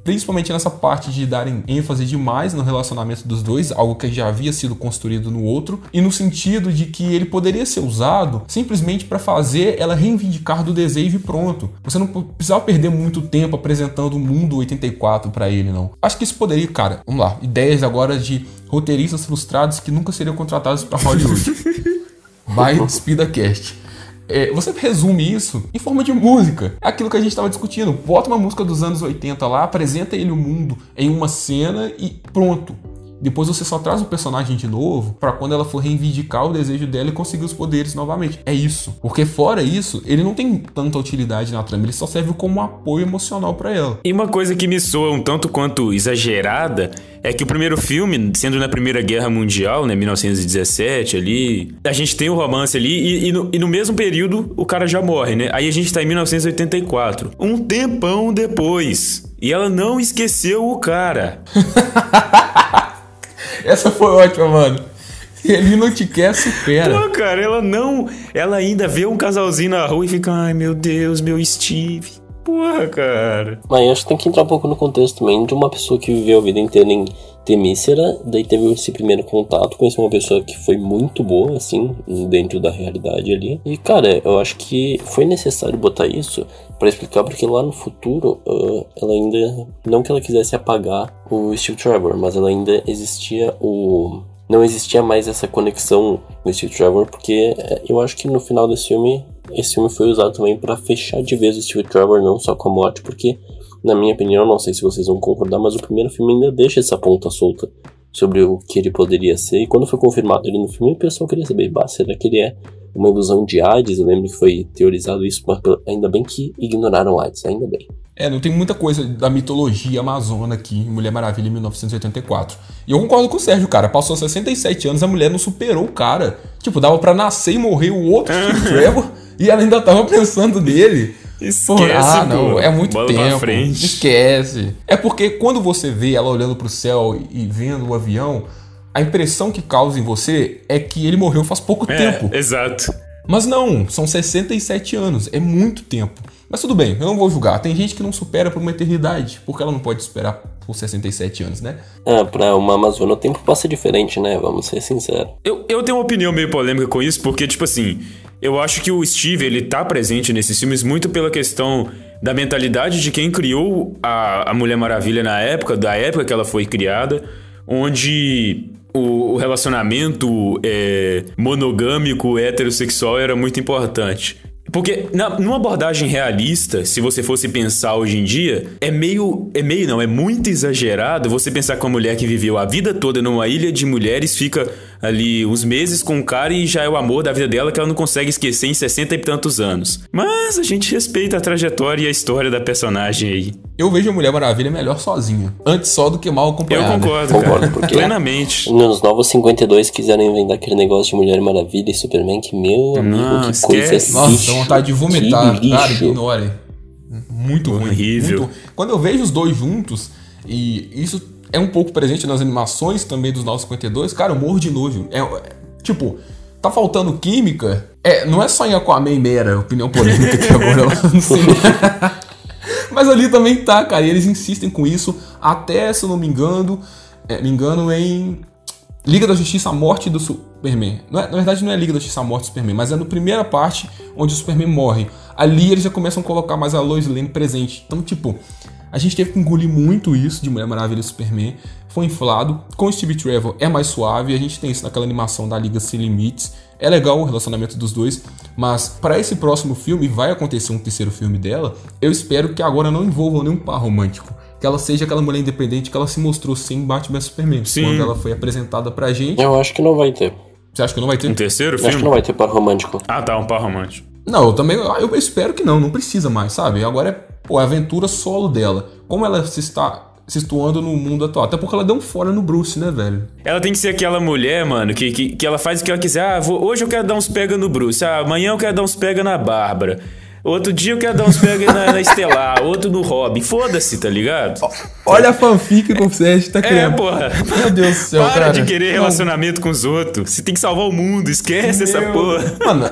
principalmente nessa parte de darem ênfase demais no relacionamento dos dois, algo que já havia sido construído no outro, e no sentido de que ele poderia ser usado simplesmente para fazer ela reivindicar do desejo e pronto. Você não precisava perder muito tempo apresentando o mundo 84 para ele, não. Acho que isso poderia, cara, vamos lá, ideias agora de roteiristas frustrados que nunca seriam contratados para Hollywood. By SpeedaCast. É, você resume isso em forma de música. É aquilo que a gente estava discutindo. Bota uma música dos anos 80 lá, apresenta ele o mundo em uma cena e pronto. Depois você só traz o personagem de novo para quando ela for reivindicar o desejo dela e conseguir os poderes novamente. É isso. Porque fora isso, ele não tem tanta utilidade na trama, ele só serve como um apoio emocional para ela. E uma coisa que me soa um tanto quanto exagerada é que o primeiro filme, sendo na Primeira Guerra Mundial, né, 1917 ali, a gente tem o romance ali e, e, no, e no mesmo período o cara já morre, né? Aí a gente tá em 1984, um tempão depois. E ela não esqueceu o cara. Essa foi ótima, mano. Ele não te quer, supera. Pô, cara, ela não. Ela ainda vê um casalzinho na rua e fica, ai meu Deus, meu Steve. Porra, cara. Mas eu acho que tem que entrar um pouco no contexto também de uma pessoa que viveu a vida inteira em Temícera, daí teve esse primeiro contato, conheceu uma pessoa que foi muito boa, assim, dentro da realidade ali. E, cara, eu acho que foi necessário botar isso para explicar, porque lá no futuro, uh, ela ainda. Não que ela quisesse apagar o Steve Trevor, mas ela ainda existia o. Não existia mais essa conexão com Steve Trevor, porque eh, eu acho que no final desse filme, esse filme foi usado também para fechar de vez o Steve Trevor, não só com a morte, porque na minha opinião, não sei se vocês vão concordar, mas o primeiro filme ainda deixa essa ponta solta sobre o que ele poderia ser. E quando foi confirmado ele no filme, o pessoal queria saber, bah, será que ele é uma ilusão de Hades? Eu lembro que foi teorizado isso, mas ainda bem que ignoraram Hades, ainda bem. É, não tem muita coisa da mitologia amazona aqui em Mulher Maravilha em 1984. E eu concordo com o Sérgio, cara. Passou 67 anos, a mulher não superou o cara. Tipo, dava pra nascer e morrer o outro Steve Trevor e ela ainda tava pensando nele. Esquece, ah, não, pô. é muito Bola tempo. frente. Esquece. É porque quando você vê ela olhando pro céu e vendo o avião, a impressão que causa em você é que ele morreu faz pouco É, tempo. exato. Mas não, são 67 anos, é muito tempo. Mas tudo bem, eu não vou julgar. Tem gente que não supera por uma eternidade, porque ela não pode esperar por 67 anos, né? Ah, pra uma Amazônia o tempo passa diferente, né? Vamos ser sinceros. Eu, eu tenho uma opinião meio polêmica com isso, porque, tipo assim, eu acho que o Steve, ele tá presente nesses filmes muito pela questão da mentalidade de quem criou a, a Mulher Maravilha na época, da época que ela foi criada, onde o, o relacionamento é, monogâmico, heterossexual era muito importante. Porque na, numa abordagem realista, se você fosse pensar hoje em dia, é meio. É meio não, é muito exagerado você pensar que uma mulher que viveu a vida toda numa ilha de mulheres fica ali uns meses com um cara e já é o amor da vida dela que ela não consegue esquecer em 60 e tantos anos. Mas a gente respeita a trajetória e a história da personagem aí. Eu vejo a Mulher Maravilha melhor sozinha. Antes só do que mal acompanhada. Eu concordo, Concordo, cara. porque- Plenamente. Nos Novos 52 quiseram inventar aquele negócio de Mulher Maravilha e Superman, que, meu amigo, Não, que coisa esquece. Nossa, dá vontade de vomitar. Cara, ignore. Muito ruim. Horrível. muito- Quando eu vejo os dois juntos, e isso é um pouco presente nas animações também dos 952, cara, eu morro de nojo. É, é- tipo, tá faltando química? É, não é só em Aquaman Mera, opinião polêmica que agora lá no cinema. Mas ali também tá, cara, e eles insistem com isso até, se eu não me engano, é, me engano em Liga da Justiça, a morte do Superman. É- na verdade, não é Liga da Justiça, a morte do Superman, mas é na primeira parte onde o Superman morre. Ali eles já começam a colocar mais a Lois Lane presente. Então, tipo, a gente teve que engolir muito isso de Mulher Maravilha e Superman. Foi inflado. Com o Steve Trevor é mais suave. A gente tem isso naquela animação da Liga Sem Limites. É legal o relacionamento dos dois, mas para esse próximo filme vai acontecer um terceiro filme dela. Eu espero que agora não envolvam nenhum par romântico. Que ela seja aquela mulher independente que ela se mostrou sem Batman Superman. Sim. Quando ela foi apresentada pra gente. Eu acho que não vai ter. Você acha que não vai ter? Um terceiro Eu acho que filme? não vai ter par romântico. Ah, tá, um par romântico. Não, eu também eu espero que não, não precisa mais, sabe? Agora é pô, a aventura solo dela. Como ela se está situando no mundo atual. Até porque ela deu um fora no Bruce, né, velho? Ela tem que ser aquela mulher, mano, que, que, que ela faz o que ela quiser. Ah, vou- hoje eu quero dar uns pega no Bruce. Ah, amanhã eu quero dar uns pega na Bárbara. Outro dia eu quero dar uns pega na, na Estelar. Outro no Robin. Foda-se, tá ligado? Olha a fanfic que você tá É, criando. porra. Meu Deus do céu, Para cara. de querer relacionamento com os outros. Você tem que salvar o mundo. Esquece essa Meu- porra. Mano,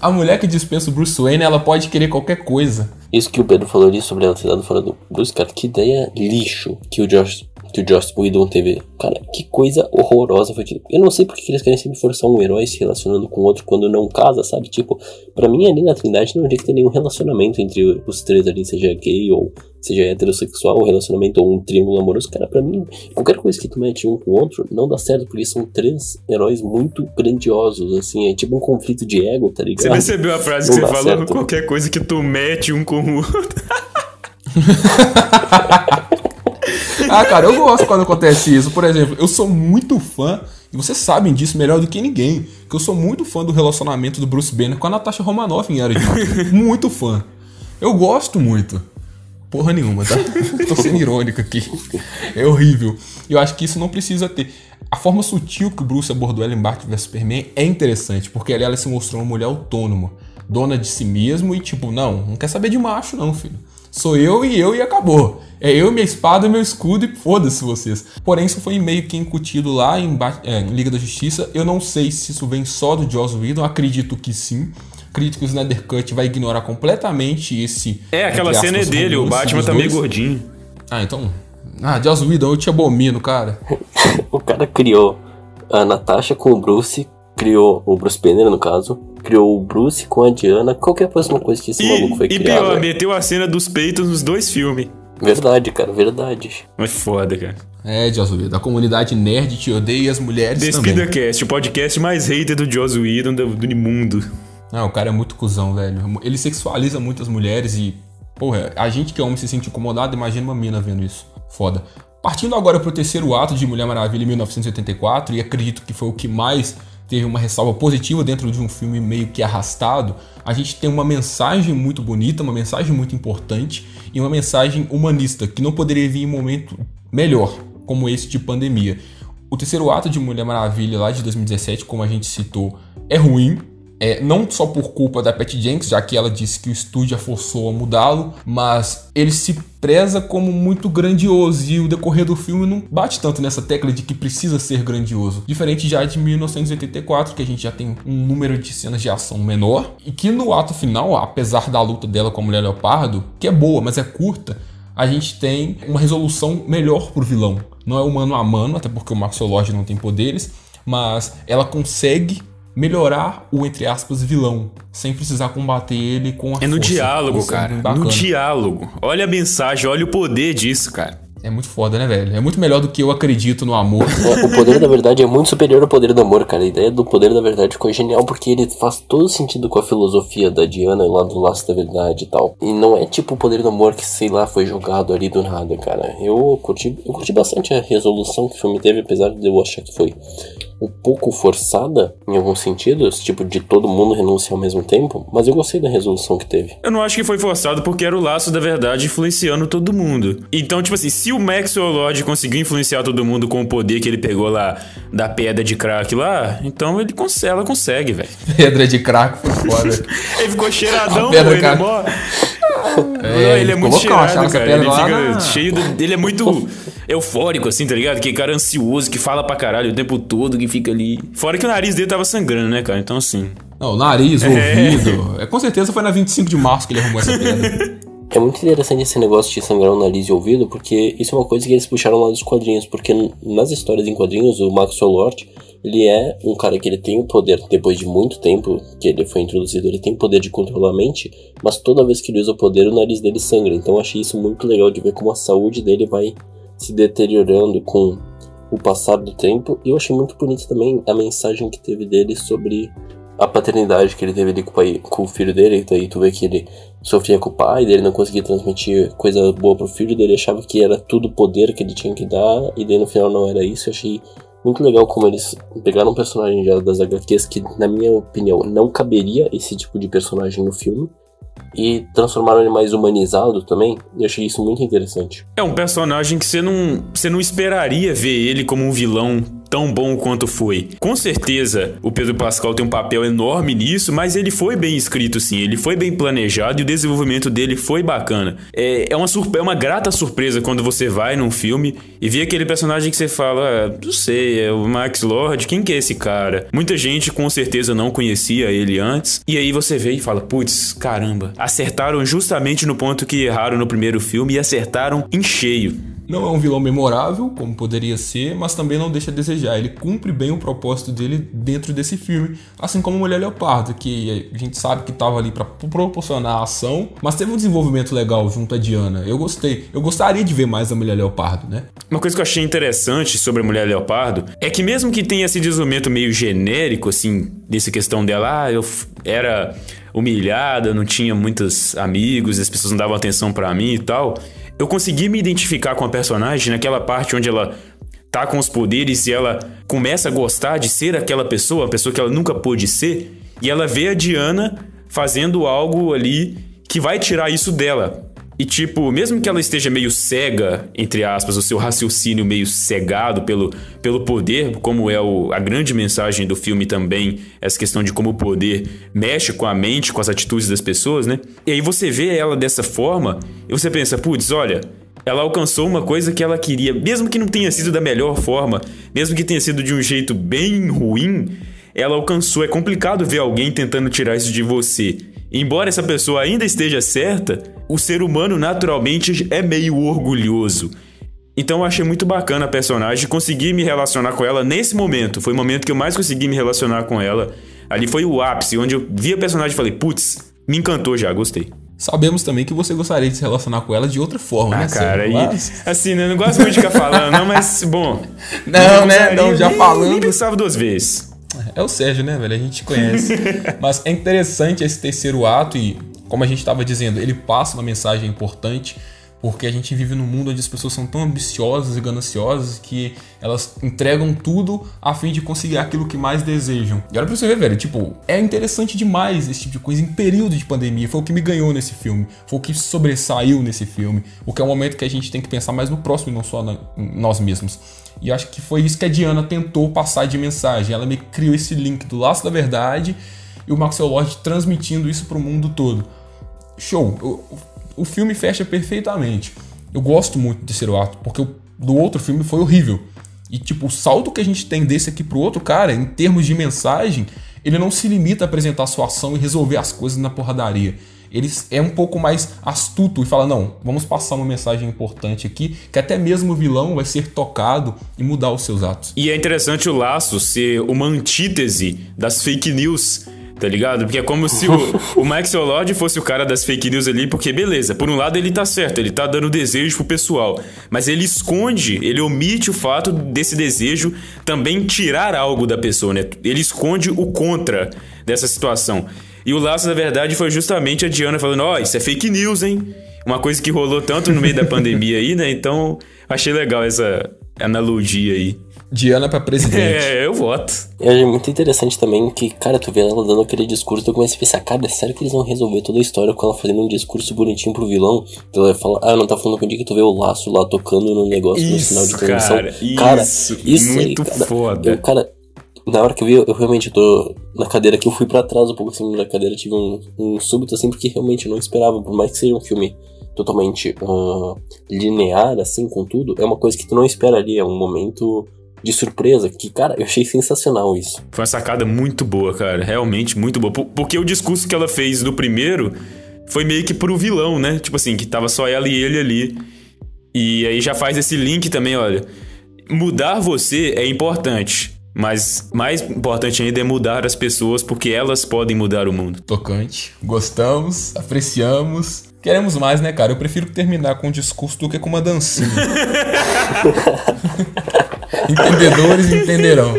a mulher que dispensa o Bruce Wayne, ela pode querer qualquer coisa. Isso que o Pedro falou ali sobre ela ter dado fora do Bruce, cara, que ideia lixo que o Josh, que o Josh Whedon teve. Cara, que coisa horrorosa foi aquilo. Eu não sei porque que eles querem sempre forçar um herói se relacionando com outro quando não casa, sabe? Tipo, pra mim ali na Trindade não tinha que ter nenhum relacionamento entre os três ali, seja gay ou seja heterossexual, um relacionamento ou um triângulo amoroso. Cara, pra mim, qualquer coisa que tu mete um com o outro não dá certo, porque são três heróis muito grandiosos, assim, é tipo um conflito de ego, tá ligado? Você percebeu a frase Não que você falou? certo. Qualquer coisa que tu mete um com o outro. Ah, cara, eu gosto quando acontece isso. Por exemplo, eu sou muito fã, e vocês sabem disso melhor do que ninguém, que eu sou muito fã do relacionamento do Bruce Banner com a Natasha Romanoff em Era. Muito fã. Eu gosto muito. Porra nenhuma, tá? Tô sendo irônico aqui. É horrível. E eu acho que isso não precisa ter. A forma sutil que o Bruce abordou ela em Batman vs Superman é interessante, porque ali ela se mostrou uma mulher autônoma, dona de si mesmo e tipo, não, não quer saber de macho não, filho. Sou eu e eu e acabou. É eu, minha espada, meu escudo e foda-se vocês. Porém, isso foi meio que incutido lá em, é, em Liga da Justiça. Eu não sei se isso vem só do Joss Whedon, acredito que sim. Acredito que o Snyder Cut vai ignorar completamente esse. É, aquela entre cena é aspas, dele. O Batman tá meio gordinho. Ah, então. Ah, Joss Whedon, eu te abomino, cara. O cara criou a Natasha com o Bruce, criou o Bruce Banner, no caso, criou o Bruce com a Diana, qualquer próxima coisa que esse maluco E, foi e criar. pior, velho. meteu a cena dos peitos nos dois filmes. Verdade, cara, verdade. É foda, cara. É, Joss Whedon. A comunidade nerd te odeia e as mulheres Despida também. Cast, o podcast mais hater do Joss Whedon do, do mundo. Não, o cara é muito cuzão, velho. Ele sexualiza muitas mulheres e. Porra, a gente que é homem se sente incomodado, imagina uma mina vendo isso. Foda. Partindo agora pro terceiro ato de Mulher Maravilha em 1984, e acredito que foi o que mais teve uma ressalva positiva dentro de um filme meio que arrastado, a gente tem uma mensagem muito bonita, uma mensagem muito importante e uma mensagem humanista que não poderia vir em momento melhor, como esse de pandemia. O terceiro ato de Mulher Maravilha lá de 2017, como a gente citou, é ruim, é, não só por culpa da Patty Jenkins, já que ela disse que o estúdio a forçou a mudá-lo, mas ele se preza como muito grandioso e o decorrer do filme não bate tanto nessa tecla de que precisa ser grandioso. Diferente já de 1984, que a gente já tem um número de cenas de ação menor e que no ato final, apesar da luta dela com a Mulher Leopardo, que é boa, mas é curta, a gente tem uma resolução melhor pro vilão. Não é o mano a mano, até porque o Lord não tem poderes, mas ela consegue melhorar o, entre aspas, vilão, sem precisar combater ele com a É no força. diálogo, Isso é cara. bem no diálogo. Olha a mensagem, olha o poder disso, cara. É muito foda, né, velho? É muito melhor do que eu acredito no amor. É, o poder da verdade é muito superior ao poder do amor, cara. A ideia do poder da verdade ficou genial porque ele faz todo sentido com a filosofia da Diana lá do laço da verdade e tal. E não é tipo o poder do amor que, sei lá, foi jogado ali do nada, cara. Eu curti, eu curti bastante a resolução que o filme teve, apesar de eu achar que foi um pouco forçada em alguns sentidos, tipo de todo mundo renunciar ao mesmo tempo, mas eu gostei da resolução que teve. Eu não acho que foi forçado porque era o laço da verdade influenciando todo mundo. Então, tipo assim, se o Maxwell Lord conseguiu influenciar todo mundo com o poder que ele pegou lá da pedra de crack lá, então ele cons ela consegue, velho. Pedra de crack foi foda. ele ficou cheiradão, pô, ele mó... É, ele é muito cheirado, cara. Ele fica na... cheio de... Ele é muito eufórico, assim, tá ligado? Que cara ansioso, que fala pra caralho o tempo todo, que fica ali. Fora que o nariz dele tava sangrando, né, cara? Então, assim. Não, o nariz, o é. ouvido. É, com certeza foi na 25 de março que ele arrumou essa pedra. É muito interessante esse negócio de sangrar o nariz e o ouvido, porque isso é uma coisa que eles puxaram lá dos quadrinhos, porque nas histórias em quadrinhos, o Maxwell Lord, ele é um cara que ele tem o poder, depois de muito tempo que ele foi introduzido, ele tem o poder de controlar a mente, mas toda vez que ele usa o poder, o nariz dele sangra. Então eu achei isso muito legal de ver como a saúde dele vai se deteriorando com o passar do tempo. E eu achei muito bonito também a mensagem que teve dele sobre a paternidade que ele teve ali com o, pai, com o filho dele. Daí tu vê que ele sofria com o pai, dele não conseguia transmitir coisa boa pro filho dele, achava que era tudo poder que ele tinha que dar, e daí no final não era isso. Eu achei muito legal como eles pegaram um personagem já das HQs que, na minha opinião, não caberia esse tipo de personagem no filme e transformaram ele mais humanizado também. Eu achei isso muito interessante. É um personagem que você não, você não esperaria ver ele como um vilão tão bom quanto foi. Com certeza, o Pedro Pascal tem um papel enorme nisso, mas ele foi bem escrito sim, ele foi bem planejado e o desenvolvimento dele foi bacana. É, é, uma, é uma grata surpresa quando você vai num filme e vê aquele personagem que você fala, ah, não sei, é o Max Lord, quem que é esse cara? Muita gente com certeza não conhecia ele antes, e aí você vê e fala, putz, caramba, acertaram justamente no ponto que erraram no primeiro filme e acertaram em cheio. Não é um vilão memorável, como poderia ser, mas também não deixa a desejar. Ele cumpre bem o propósito dele dentro desse filme, assim como Mulher Leopardo, que a gente sabe que estava ali para proporcionar a ação, mas teve um desenvolvimento legal junto a Diana. Eu gostei. Eu gostaria de ver mais a Mulher Leopardo, né? Uma coisa que eu achei interessante sobre a Mulher Leopardo é que mesmo que tenha esse desenvolvimento meio genérico, assim, dessa questão dela, ah, eu era humilhada, não tinha muitos amigos, as pessoas não davam atenção para mim e tal eu consegui me identificar com a personagem naquela parte onde ela tá com os poderes e ela começa a gostar de ser aquela pessoa, a pessoa que ela nunca pôde ser, e ela vê a Diana fazendo algo ali que vai tirar isso dela. E, tipo, mesmo que ela esteja meio cega, entre aspas, o seu raciocínio meio cegado pelo, pelo poder, como é o, a grande mensagem do filme também, essa questão de como o poder mexe com a mente, com as atitudes das pessoas, né? E aí você vê ela dessa forma e você pensa, putz, olha, ela alcançou uma coisa que ela queria, mesmo que não tenha sido da melhor forma, mesmo que tenha sido de um jeito bem ruim, ela alcançou. É complicado ver alguém tentando tirar isso de você. Embora essa pessoa ainda esteja certa, o ser humano naturalmente é meio orgulhoso. Então eu achei muito bacana a personagem, consegui me relacionar com ela nesse momento. Foi o momento que eu mais consegui me relacionar com ela. Ali foi o ápice, onde eu vi a personagem e falei, putz, me encantou já, gostei. Sabemos também que você gostaria de se relacionar com ela de outra forma, ah, né? cara, e, assim, né? Não gosto muito de ficar falando, não, mas, bom. Não, né? Não, já falando. Nem pensava duas vezes. É o Sérgio, né, velho? A gente conhece. Mas é interessante esse terceiro ato e, como a gente estava dizendo, ele passa uma mensagem importante porque a gente vive num mundo onde as pessoas são tão ambiciosas e gananciosas que elas entregam tudo a fim de conseguir aquilo que mais desejam. E olha pra você ver, velho, tipo, é interessante demais esse tipo de coisa em período de pandemia. Foi o que me ganhou nesse filme, foi o que sobressaiu nesse filme, o que é um momento que a gente tem que pensar mais no próximo e não só na, nós mesmos. E acho que foi isso que a Diana tentou passar de mensagem. Ela me criou esse link do laço da verdade e o Maxwell Lord transmitindo isso pro mundo todo. Show! O, o filme fecha perfeitamente. Eu gosto muito do terceiro ato, porque o do outro filme foi horrível. E tipo, o salto que a gente tem desse aqui pro outro, cara, em termos de mensagem, ele não se limita a apresentar a sua ação e resolver as coisas na porradaria ele é um pouco mais astuto e fala: não, vamos passar uma mensagem importante aqui, que até mesmo o vilão vai ser tocado e mudar os seus atos. E é interessante o laço ser uma antítese das fake news Tá ligado? Porque é como se o, o Maxwell Lord fosse o cara das fake news ali, porque beleza, por um lado ele tá certo, ele tá dando desejo pro pessoal, mas ele esconde, ele omite o fato desse desejo também tirar algo da pessoa, né? Ele esconde o contra dessa situação. E o laço da verdade foi justamente a Diana falando: Ó, oh, isso é fake news, hein? Uma coisa que rolou tanto no meio da pandemia aí, né? Então, achei legal essa analogia aí. Diana pra presidente. É, eu voto. É muito interessante também que, cara, tu vê ela dando aquele discurso, tu começa a pensar, cara, é sério que eles vão resolver toda a história com ela fazendo um discurso bonitinho pro vilão? Então ela fala, ah, não tá falando contigo que tu vê o laço lá tocando no negócio isso, no sinal de transmissão. Cara, cara, isso, isso muito aí, cara, foda. Eu, cara, na hora que eu vi, eu realmente tô na cadeira aqui, eu fui para trás um pouco assim da cadeira, tive um, um súbito assim, porque realmente eu não esperava, por mais que seja um filme totalmente uh, linear, assim, com tudo, é uma coisa que tu não esperaria, é um momento de surpresa, que, cara, eu achei sensacional isso. Foi uma sacada muito boa, cara, realmente muito boa, porque o discurso que ela fez do primeiro foi meio que pro vilão, né, tipo assim, que tava só ela e ele ali, e aí já faz esse link também, olha, mudar você é importante, mas mais importante ainda é mudar as pessoas, porque elas podem mudar o mundo. Tocante. Gostamos, apreciamos. Queremos mais, né, cara? Eu prefiro terminar com um discurso do que com uma dancinha. Entendedores entenderão.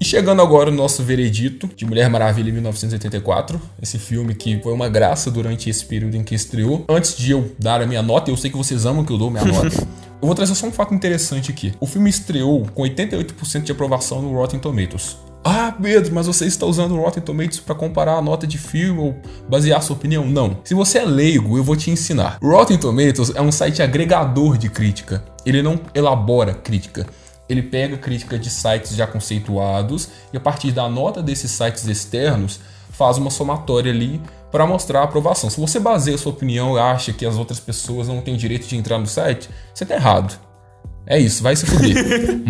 E chegando agora no nosso veredito de Mulher Maravilha em 1984, esse filme que foi uma graça durante esse período em que estreou. Antes de eu dar a minha nota, eu sei que vocês amam que eu dou minha nota. Eu vou trazer só um fato interessante aqui. O filme estreou com 88% de aprovação no Rotten Tomatoes. Ah, Pedro, mas você está usando o Rotten Tomatoes para comparar a nota de filme ou basear sua opinião? Não. Se você é leigo, eu vou te ensinar. Rotten Tomatoes é um site agregador de crítica. Ele não elabora crítica. Ele pega crítica de sites já conceituados e a partir da nota desses sites externos faz uma somatória ali para mostrar a aprovação. Se você baseia sua opinião e acha que as outras pessoas não têm direito de entrar no site, você tá errado. É isso, vai se fuder.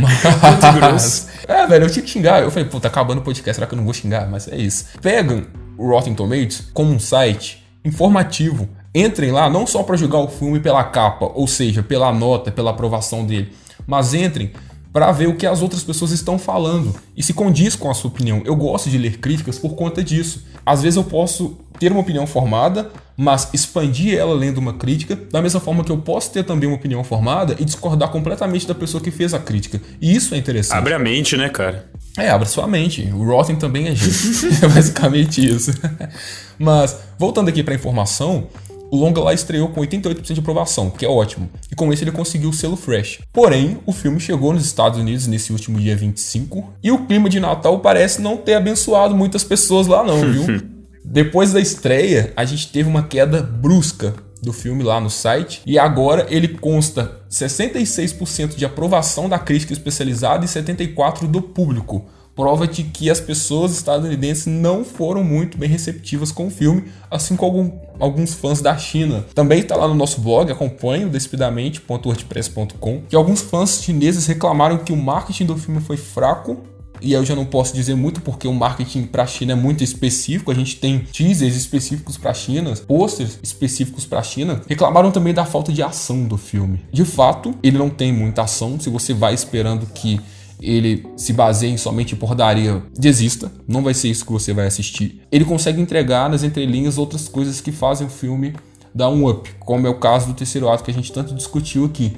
Mas. é, velho, eu tinha que xingar. Eu falei, pô, tá acabando o podcast, será que eu não vou xingar? Mas é isso. Pegam o Rotten Tomatoes como um site informativo. Entrem lá não só para julgar o filme pela capa, ou seja, pela nota, pela aprovação dele, mas entrem para ver o que as outras pessoas estão falando e se condiz com a sua opinião. Eu gosto de ler críticas por conta disso. Às vezes eu posso ter uma opinião formada, mas expandir ela lendo uma crítica, da mesma forma que eu posso ter também uma opinião formada e discordar completamente da pessoa que fez a crítica. E isso é interessante. Abre a mente, né, cara? É, abre sua mente. O Rotten também é gente. é basicamente isso. mas, voltando aqui para a informação, o longa lá estreou com 88% de aprovação, que é ótimo, e com isso ele conseguiu o selo Fresh. Porém, o filme chegou nos Estados Unidos nesse último dia 25, e o clima de Natal parece não ter abençoado muitas pessoas lá não, viu? Depois da estreia, a gente teve uma queda brusca do filme lá no site, e agora ele consta 66% de aprovação da crítica especializada e 74% do público prova de que as pessoas estadunidenses não foram muito bem receptivas com o filme, assim como alguns fãs da China. Também está lá no nosso blog, acompanhe o despidamente.wordpress.com, que alguns fãs chineses reclamaram que o marketing do filme foi fraco e eu já não posso dizer muito porque o marketing para a China é muito específico. A gente tem teasers específicos para a China, posters específicos para a China. Reclamaram também da falta de ação do filme. De fato, ele não tem muita ação. Se você vai esperando que ele se baseia em somente pordaria, desista, não vai ser isso que você vai assistir. Ele consegue entregar nas entrelinhas outras coisas que fazem o filme dar um up, como é o caso do terceiro ato que a gente tanto discutiu aqui.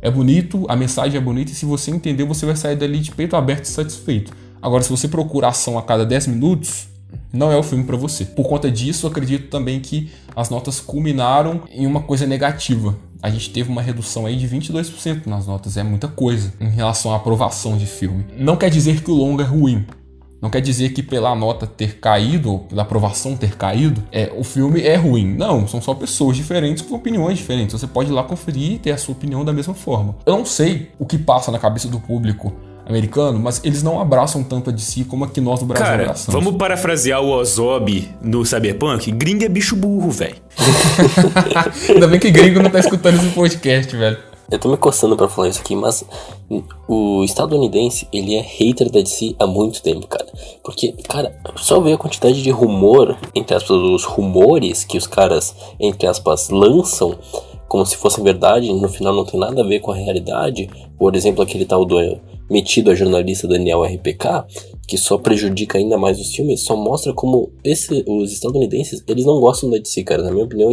É bonito, a mensagem é bonita e se você entender, você vai sair dali de peito aberto e satisfeito. Agora, se você procura ação a cada 10 minutos, não é o filme para você. Por conta disso, acredito também que as notas culminaram em uma coisa negativa a gente teve uma redução aí de 22% nas notas, é muita coisa em relação à aprovação de filme. Não quer dizer que o longa é ruim, não quer dizer que pela nota ter caído, ou pela aprovação ter caído, é, o filme é ruim. Não, são só pessoas diferentes com opiniões diferentes. Você pode ir lá conferir e ter a sua opinião da mesma forma. Eu não sei o que passa na cabeça do público americano, mas eles não abraçam tanto a DC como aqui nós no Brasil Cara, abraçamos. Vamos parafrasear o Ozob no Cyberpunk? Gringo é bicho burro, velho. Ainda bem que gringo não tá escutando esse podcast, velho. Eu tô me coçando pra falar isso aqui, mas o estadunidense, ele é hater da DC há muito tempo, cara. Porque, cara, só ver a quantidade de rumor, entre aspas, os rumores que os caras, entre aspas, lançam como se fossem verdade, no final não tem nada a ver com a realidade. Por exemplo, aquele tal do metido a jornalista Daniel RPK, que só prejudica ainda mais os filmes, só mostra como esse, os estadunidenses, eles não gostam da DC, cara. Na minha opinião, o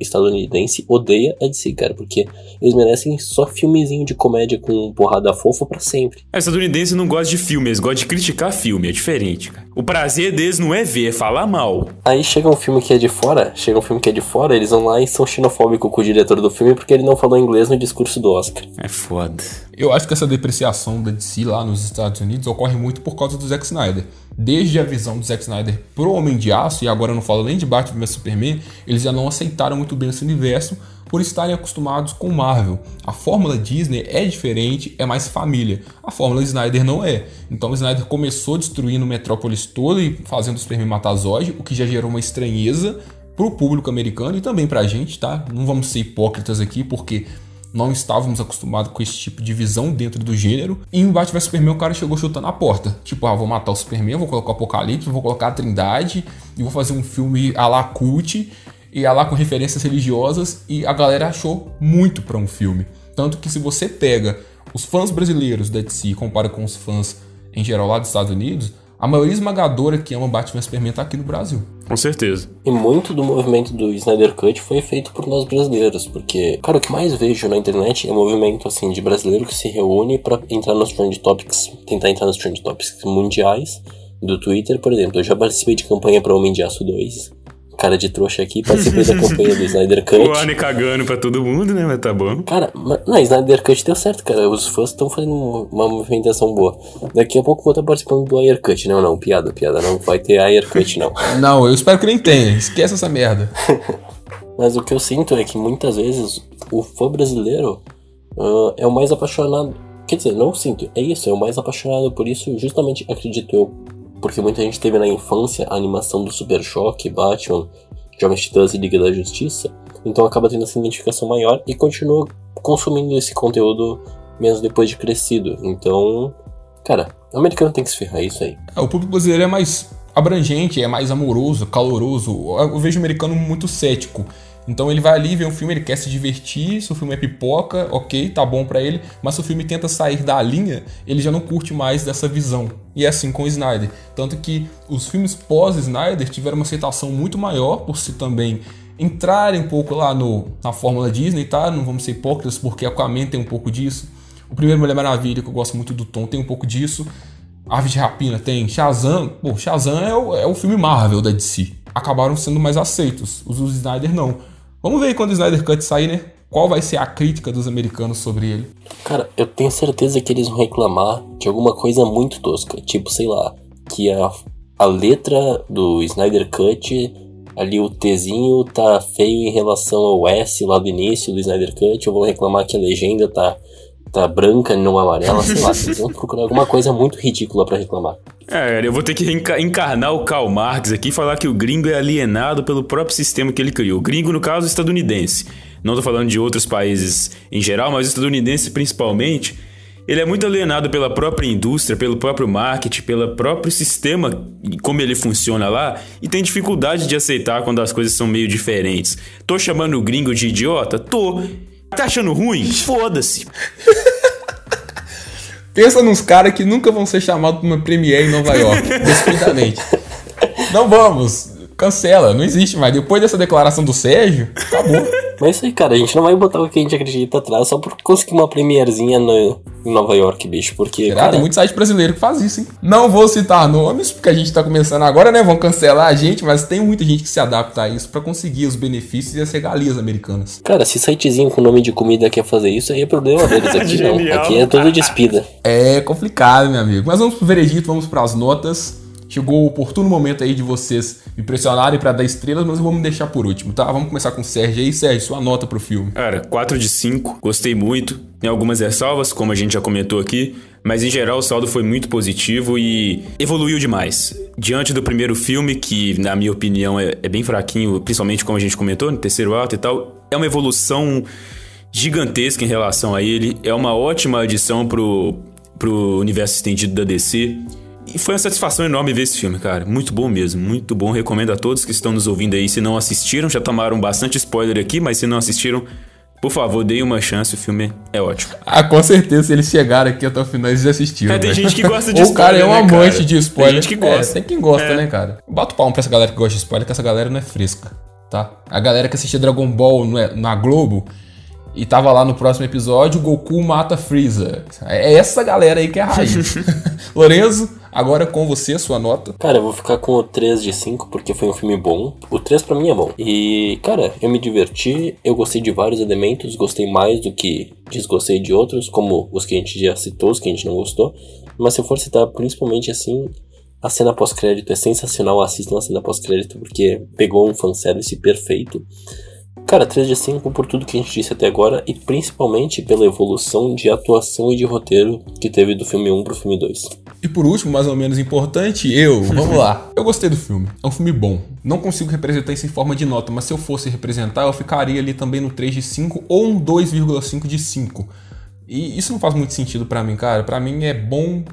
estadunidense, odeia a DC, cara, porque eles merecem só filmezinho de comédia com porrada fofa para sempre. O estadunidense não gosta de filme, eles gostam de criticar filme, é diferente, cara. O prazer deles não é ver, é falar mal. Aí chega um filme que é de fora, chega um filme que é de fora, eles vão lá e são xenofóbicos com o diretor do filme porque ele não falou inglês no discurso do Oscar. É foda. Eu acho que essa depreciação da DC lá nos Estados Unidos ocorre muito por causa do Zack Snyder. Desde a visão do Zack Snyder pro Homem de Aço, e agora eu não falo nem de Batman vs Superman, eles já não aceitaram muito bem esse universo por estarem acostumados com Marvel. A fórmula Disney é diferente, é mais família. A fórmula Snyder não é. Então o Snyder começou destruindo Metrópolis todo e fazendo o Superman matar Zod, o que já gerou uma estranheza pro público americano e também pra gente, tá? Não vamos ser hipócritas aqui, porque não estávamos acostumados com esse tipo de visão dentro do gênero. E em Batman Superman o cara chegou chutando a porta. Tipo, ah, vou matar o Superman, vou colocar o Apocalipse, vou colocar a Trindade e vou fazer um filme a la cult e a lá com referências religiosas e a galera achou muito para um filme. Tanto que se você pega os fãs brasileiros da DC e compara com os fãs em geral lá dos Estados Unidos, a maioria esmagadora que ama Batman Superman tá aqui no Brasil. Com certeza. E muito do movimento do Snyder Cut foi feito por nós brasileiros, porque, cara, o que mais vejo na internet é movimento, assim, de brasileiro que se reúne para entrar nos trend topics, tentar entrar nos trend topics mundiais do Twitter, por exemplo. Eu já participei de campanha para Homem de Aço 2, cara de trouxa aqui, participei da campanha do Snyder Cut. O Arne cagando pra todo mundo, né? Mas tá bom. Cara, não, Snyder Cut deu certo, cara. Os fãs estão fazendo uma movimentação boa. Daqui a pouco vou estar participando do Air Cut. Não, não, piada, piada. Não vai ter Air Cut, não. não, eu espero que nem tenha. Esquece essa merda. Mas o que eu sinto é que muitas vezes o fã brasileiro uh, é o mais apaixonado. Quer dizer, não sinto, é isso, é o mais apaixonado por isso, justamente acredito eu, porque muita gente teve na infância a animação do Super Choque, Batman, Jovens Titãs e Liga da Justiça, então acaba tendo essa identificação maior e continua consumindo esse conteúdo mesmo depois de crescido. Então, cara, o americano tem que se ferrar, é isso aí. É, o público brasileiro é mais abrangente, é mais amoroso, caloroso. Eu vejo o americano muito cético. Então ele vai ali ver um filme, ele quer se divertir, se o filme é pipoca, ok, tá bom para ele, mas se o filme tenta sair da linha, ele já não curte mais dessa visão. E é assim com o Snyder. Tanto que os filmes pós-Snyder tiveram uma aceitação muito maior por se também entrarem um pouco lá no, na fórmula Disney, tá? Não vamos ser hipócritas, porque Aquaman tem um pouco disso. O primeiro Mulher Maravilha, que eu gosto muito do tom, tem um pouco disso. Aves de Rapina tem. Shazam, pô, Shazam é o, é o filme Marvel da DC. Acabaram sendo mais aceitos. Os Snyder não. Vamos ver aí quando o Snyder Cut sair, né? Qual vai ser a crítica dos americanos sobre ele? Cara, eu tenho certeza que eles vão reclamar de alguma coisa muito tosca. Tipo, sei lá, que a, a letra do Snyder Cut, ali o Tzinho tá feio em relação ao S lá do início do Snyder Cut. Ou vão reclamar que a legenda tá, tá branca não amarela, sei lá. Eles vão procurar alguma coisa muito ridícula para reclamar. É, eu vou ter que encarnar o Karl Marx aqui e falar que o gringo é alienado pelo próprio sistema que ele criou. O gringo, no caso, estadunidense. Não tô falando de outros países em geral, mas estadunidense principalmente. Ele é muito alienado pela própria indústria, pelo próprio marketing, pelo próprio sistema, como ele funciona lá, e tem dificuldade de aceitar quando as coisas são meio diferentes. Tô chamando o gringo de idiota? Tô. Tá achando ruim? Foda-se. Pensa nos caras que nunca vão ser chamados para uma premiere em Nova York, despeitamente. Não vamos, cancela, não existe mais. Depois dessa declaração do Sérgio, acabou. Mas é isso aí, cara, a gente não vai botar o que a gente acredita atrás só por conseguir uma premierzinha no, em Nova York, bicho, porque. Será? Cara... Tem muito site brasileiro que faz isso, hein? Não vou citar nomes, porque a gente tá começando agora, né? Vão cancelar a gente, mas tem muita gente que se adapta a isso para conseguir os benefícios e as regalias americanas. Cara, se sitezinho com nome de comida quer fazer isso, aí é problema deles aqui, não. Aqui é tudo despida. É complicado, meu amigo. Mas vamos pro veredito, vamos pras notas. Chegou o oportuno momento aí de vocês me pressionarem para dar estrelas, mas eu vou me deixar por último, tá? Vamos começar com o Sérgio aí. Sérgio, sua nota pro filme. Cara, 4 de 5. Gostei muito. Tem algumas ressalvas, como a gente já comentou aqui, mas em geral o saldo foi muito positivo e evoluiu demais. Diante do primeiro filme, que na minha opinião é, é bem fraquinho, principalmente como a gente comentou, no terceiro ato e tal, é uma evolução gigantesca em relação a ele. É uma ótima adição pro, pro universo estendido da DC. E foi uma satisfação enorme ver esse filme, cara. Muito bom mesmo, muito bom. Recomendo a todos que estão nos ouvindo aí. Se não assistiram, já tomaram bastante spoiler aqui, mas se não assistiram, Por favor, deem uma chance, o filme é ótimo. Ah, com certeza, se eles chegaram aqui até o final, eles já assistiram. É, tem né? gente que gosta de Ou o cara é um spoiler, né, amante cara? de spoiler. Tem gente que gosta. É, tem quem gosta, É. né, cara? Bato palmo pra essa galera que gosta de spoiler, que essa galera não é fresca, tá? A galera que assistia Dragon Ball no- na Globo e tava lá no próximo episódio, Goku mata Freeza. É essa galera aí que é a raiz. Lorenzo, agora com você, sua nota. Cara, eu vou ficar com o 3 de 5 porque foi um filme bom. O 3 pra mim é bom. E, cara, eu me diverti, eu gostei de vários elementos, gostei mais do que desgostei de outros, como os que a gente já citou, os que a gente não gostou. Mas se eu for citar principalmente assim, a cena pós-crédito é sensacional, assistam a cena pós-crédito porque pegou um fanservice perfeito. Cara, 3 de 5 por tudo que a gente disse até agora e principalmente pela evolução de atuação e de roteiro que teve do filme 1 pro filme 2. E por último, mais ou menos importante, eu. Vamos lá. Eu gostei do filme. É um filme bom. Não consigo representar isso em forma de nota, mas se eu fosse representar, eu ficaria ali também no 3 de 5 ou um 2,5 de 5. E isso não faz muito sentido pra mim, cara. Pra mim é bom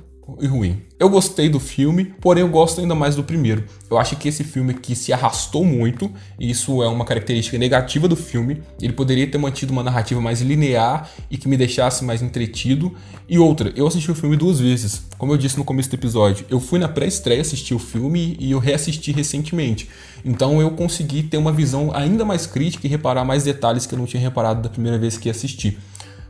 e ruim. Eu gostei do filme, porém eu gosto ainda mais do primeiro. Eu acho que esse filme aqui se arrastou muito, e isso é uma característica negativa do filme. Ele poderia ter mantido uma narrativa mais linear e que me deixasse mais entretido. E outra, eu assisti o filme duas vezes. Como eu disse no começo do episódio, eu fui na pré-estreia assistir o filme e eu reassisti recentemente. Então eu consegui ter uma visão ainda mais crítica e reparar mais detalhes que eu não tinha reparado da primeira vez que assisti.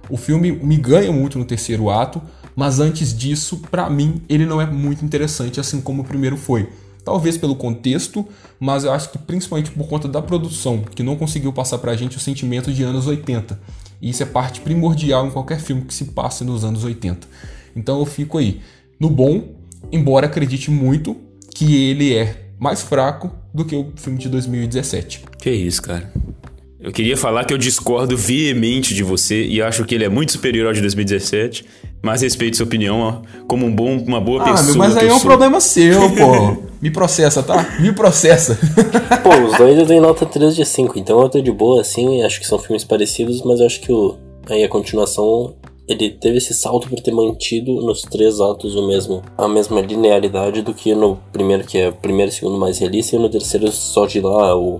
O filme me ganha muito no terceiro ato, mas antes disso, pra mim, ele não é muito interessante, assim como o primeiro foi. Talvez pelo contexto, mas eu acho que principalmente por conta da produção, que não conseguiu passar pra gente o sentimento de anos 80. E isso é parte primordial em qualquer filme que se passe nos anos 80. Então eu fico aí no bom, embora acredite muito que ele é mais fraco do que o filme de 2017. Que isso, cara. Eu queria falar que eu discordo veemente de você e acho que ele é muito superior ao de 2017, mas respeito sua opinião ó, como um bom, uma boa Ah, pessoa. mas aí eu é um sou. problema seu, pô. Me processa, tá? Me processa. Pô, os dois eu dei nota 3 de 5, então eu tô de boa, assim, acho que são filmes parecidos, mas eu acho que o, aí a continuação, ele teve esse salto por ter mantido nos três atos o mesmo, a mesma linearidade do que no primeiro, que é o primeiro e segundo mais realista, e no terceiro só de lá o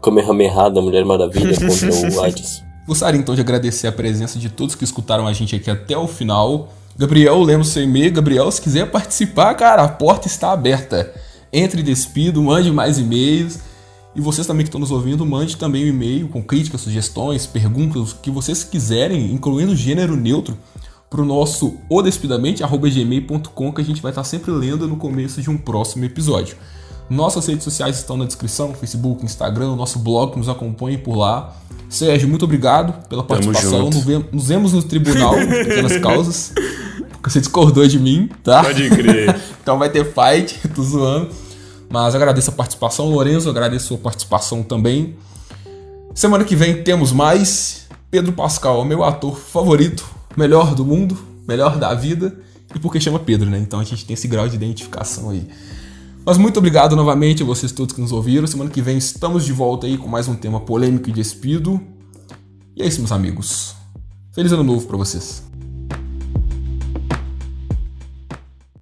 Kamehameha da Mulher Maravilha contra o Hades. Gostaria então de agradecer a presença de todos que escutaram a gente aqui até o final. Gabriel, lembro seu e-mail. Gabriel, se quiser participar, cara, a porta está aberta. Entre despido, mande mais e-mails. E vocês também que estão nos ouvindo, mande também um e-mail com críticas, sugestões, perguntas, o que vocês quiserem, incluindo gênero neutro, para o nosso odespidamente.gmail.com que a gente vai estar sempre lendo no começo de um próximo episódio. Nossas redes sociais estão na descrição, Facebook, Instagram, nosso blog, nos acompanhe por lá. Sérgio, muito obrigado pela participação. Nos ve- Nos vemos no tribunal, pequenas causas. Porque você discordou de mim, tá? Pode crer. então vai ter fight, tô zoando. Mas agradeço a participação, Lorenzo, agradeço a sua participação também. Semana que vem temos mais. Pedro Pascal, meu ator favorito, melhor do mundo, melhor da vida. E porque chama Pedro, né? Então a gente tem esse grau de identificação aí. Mas muito obrigado novamente a vocês todos que nos ouviram. Semana que vem estamos de volta aí com mais um tema polêmico e despido. E é isso, meus amigos. Feliz ano novo pra vocês.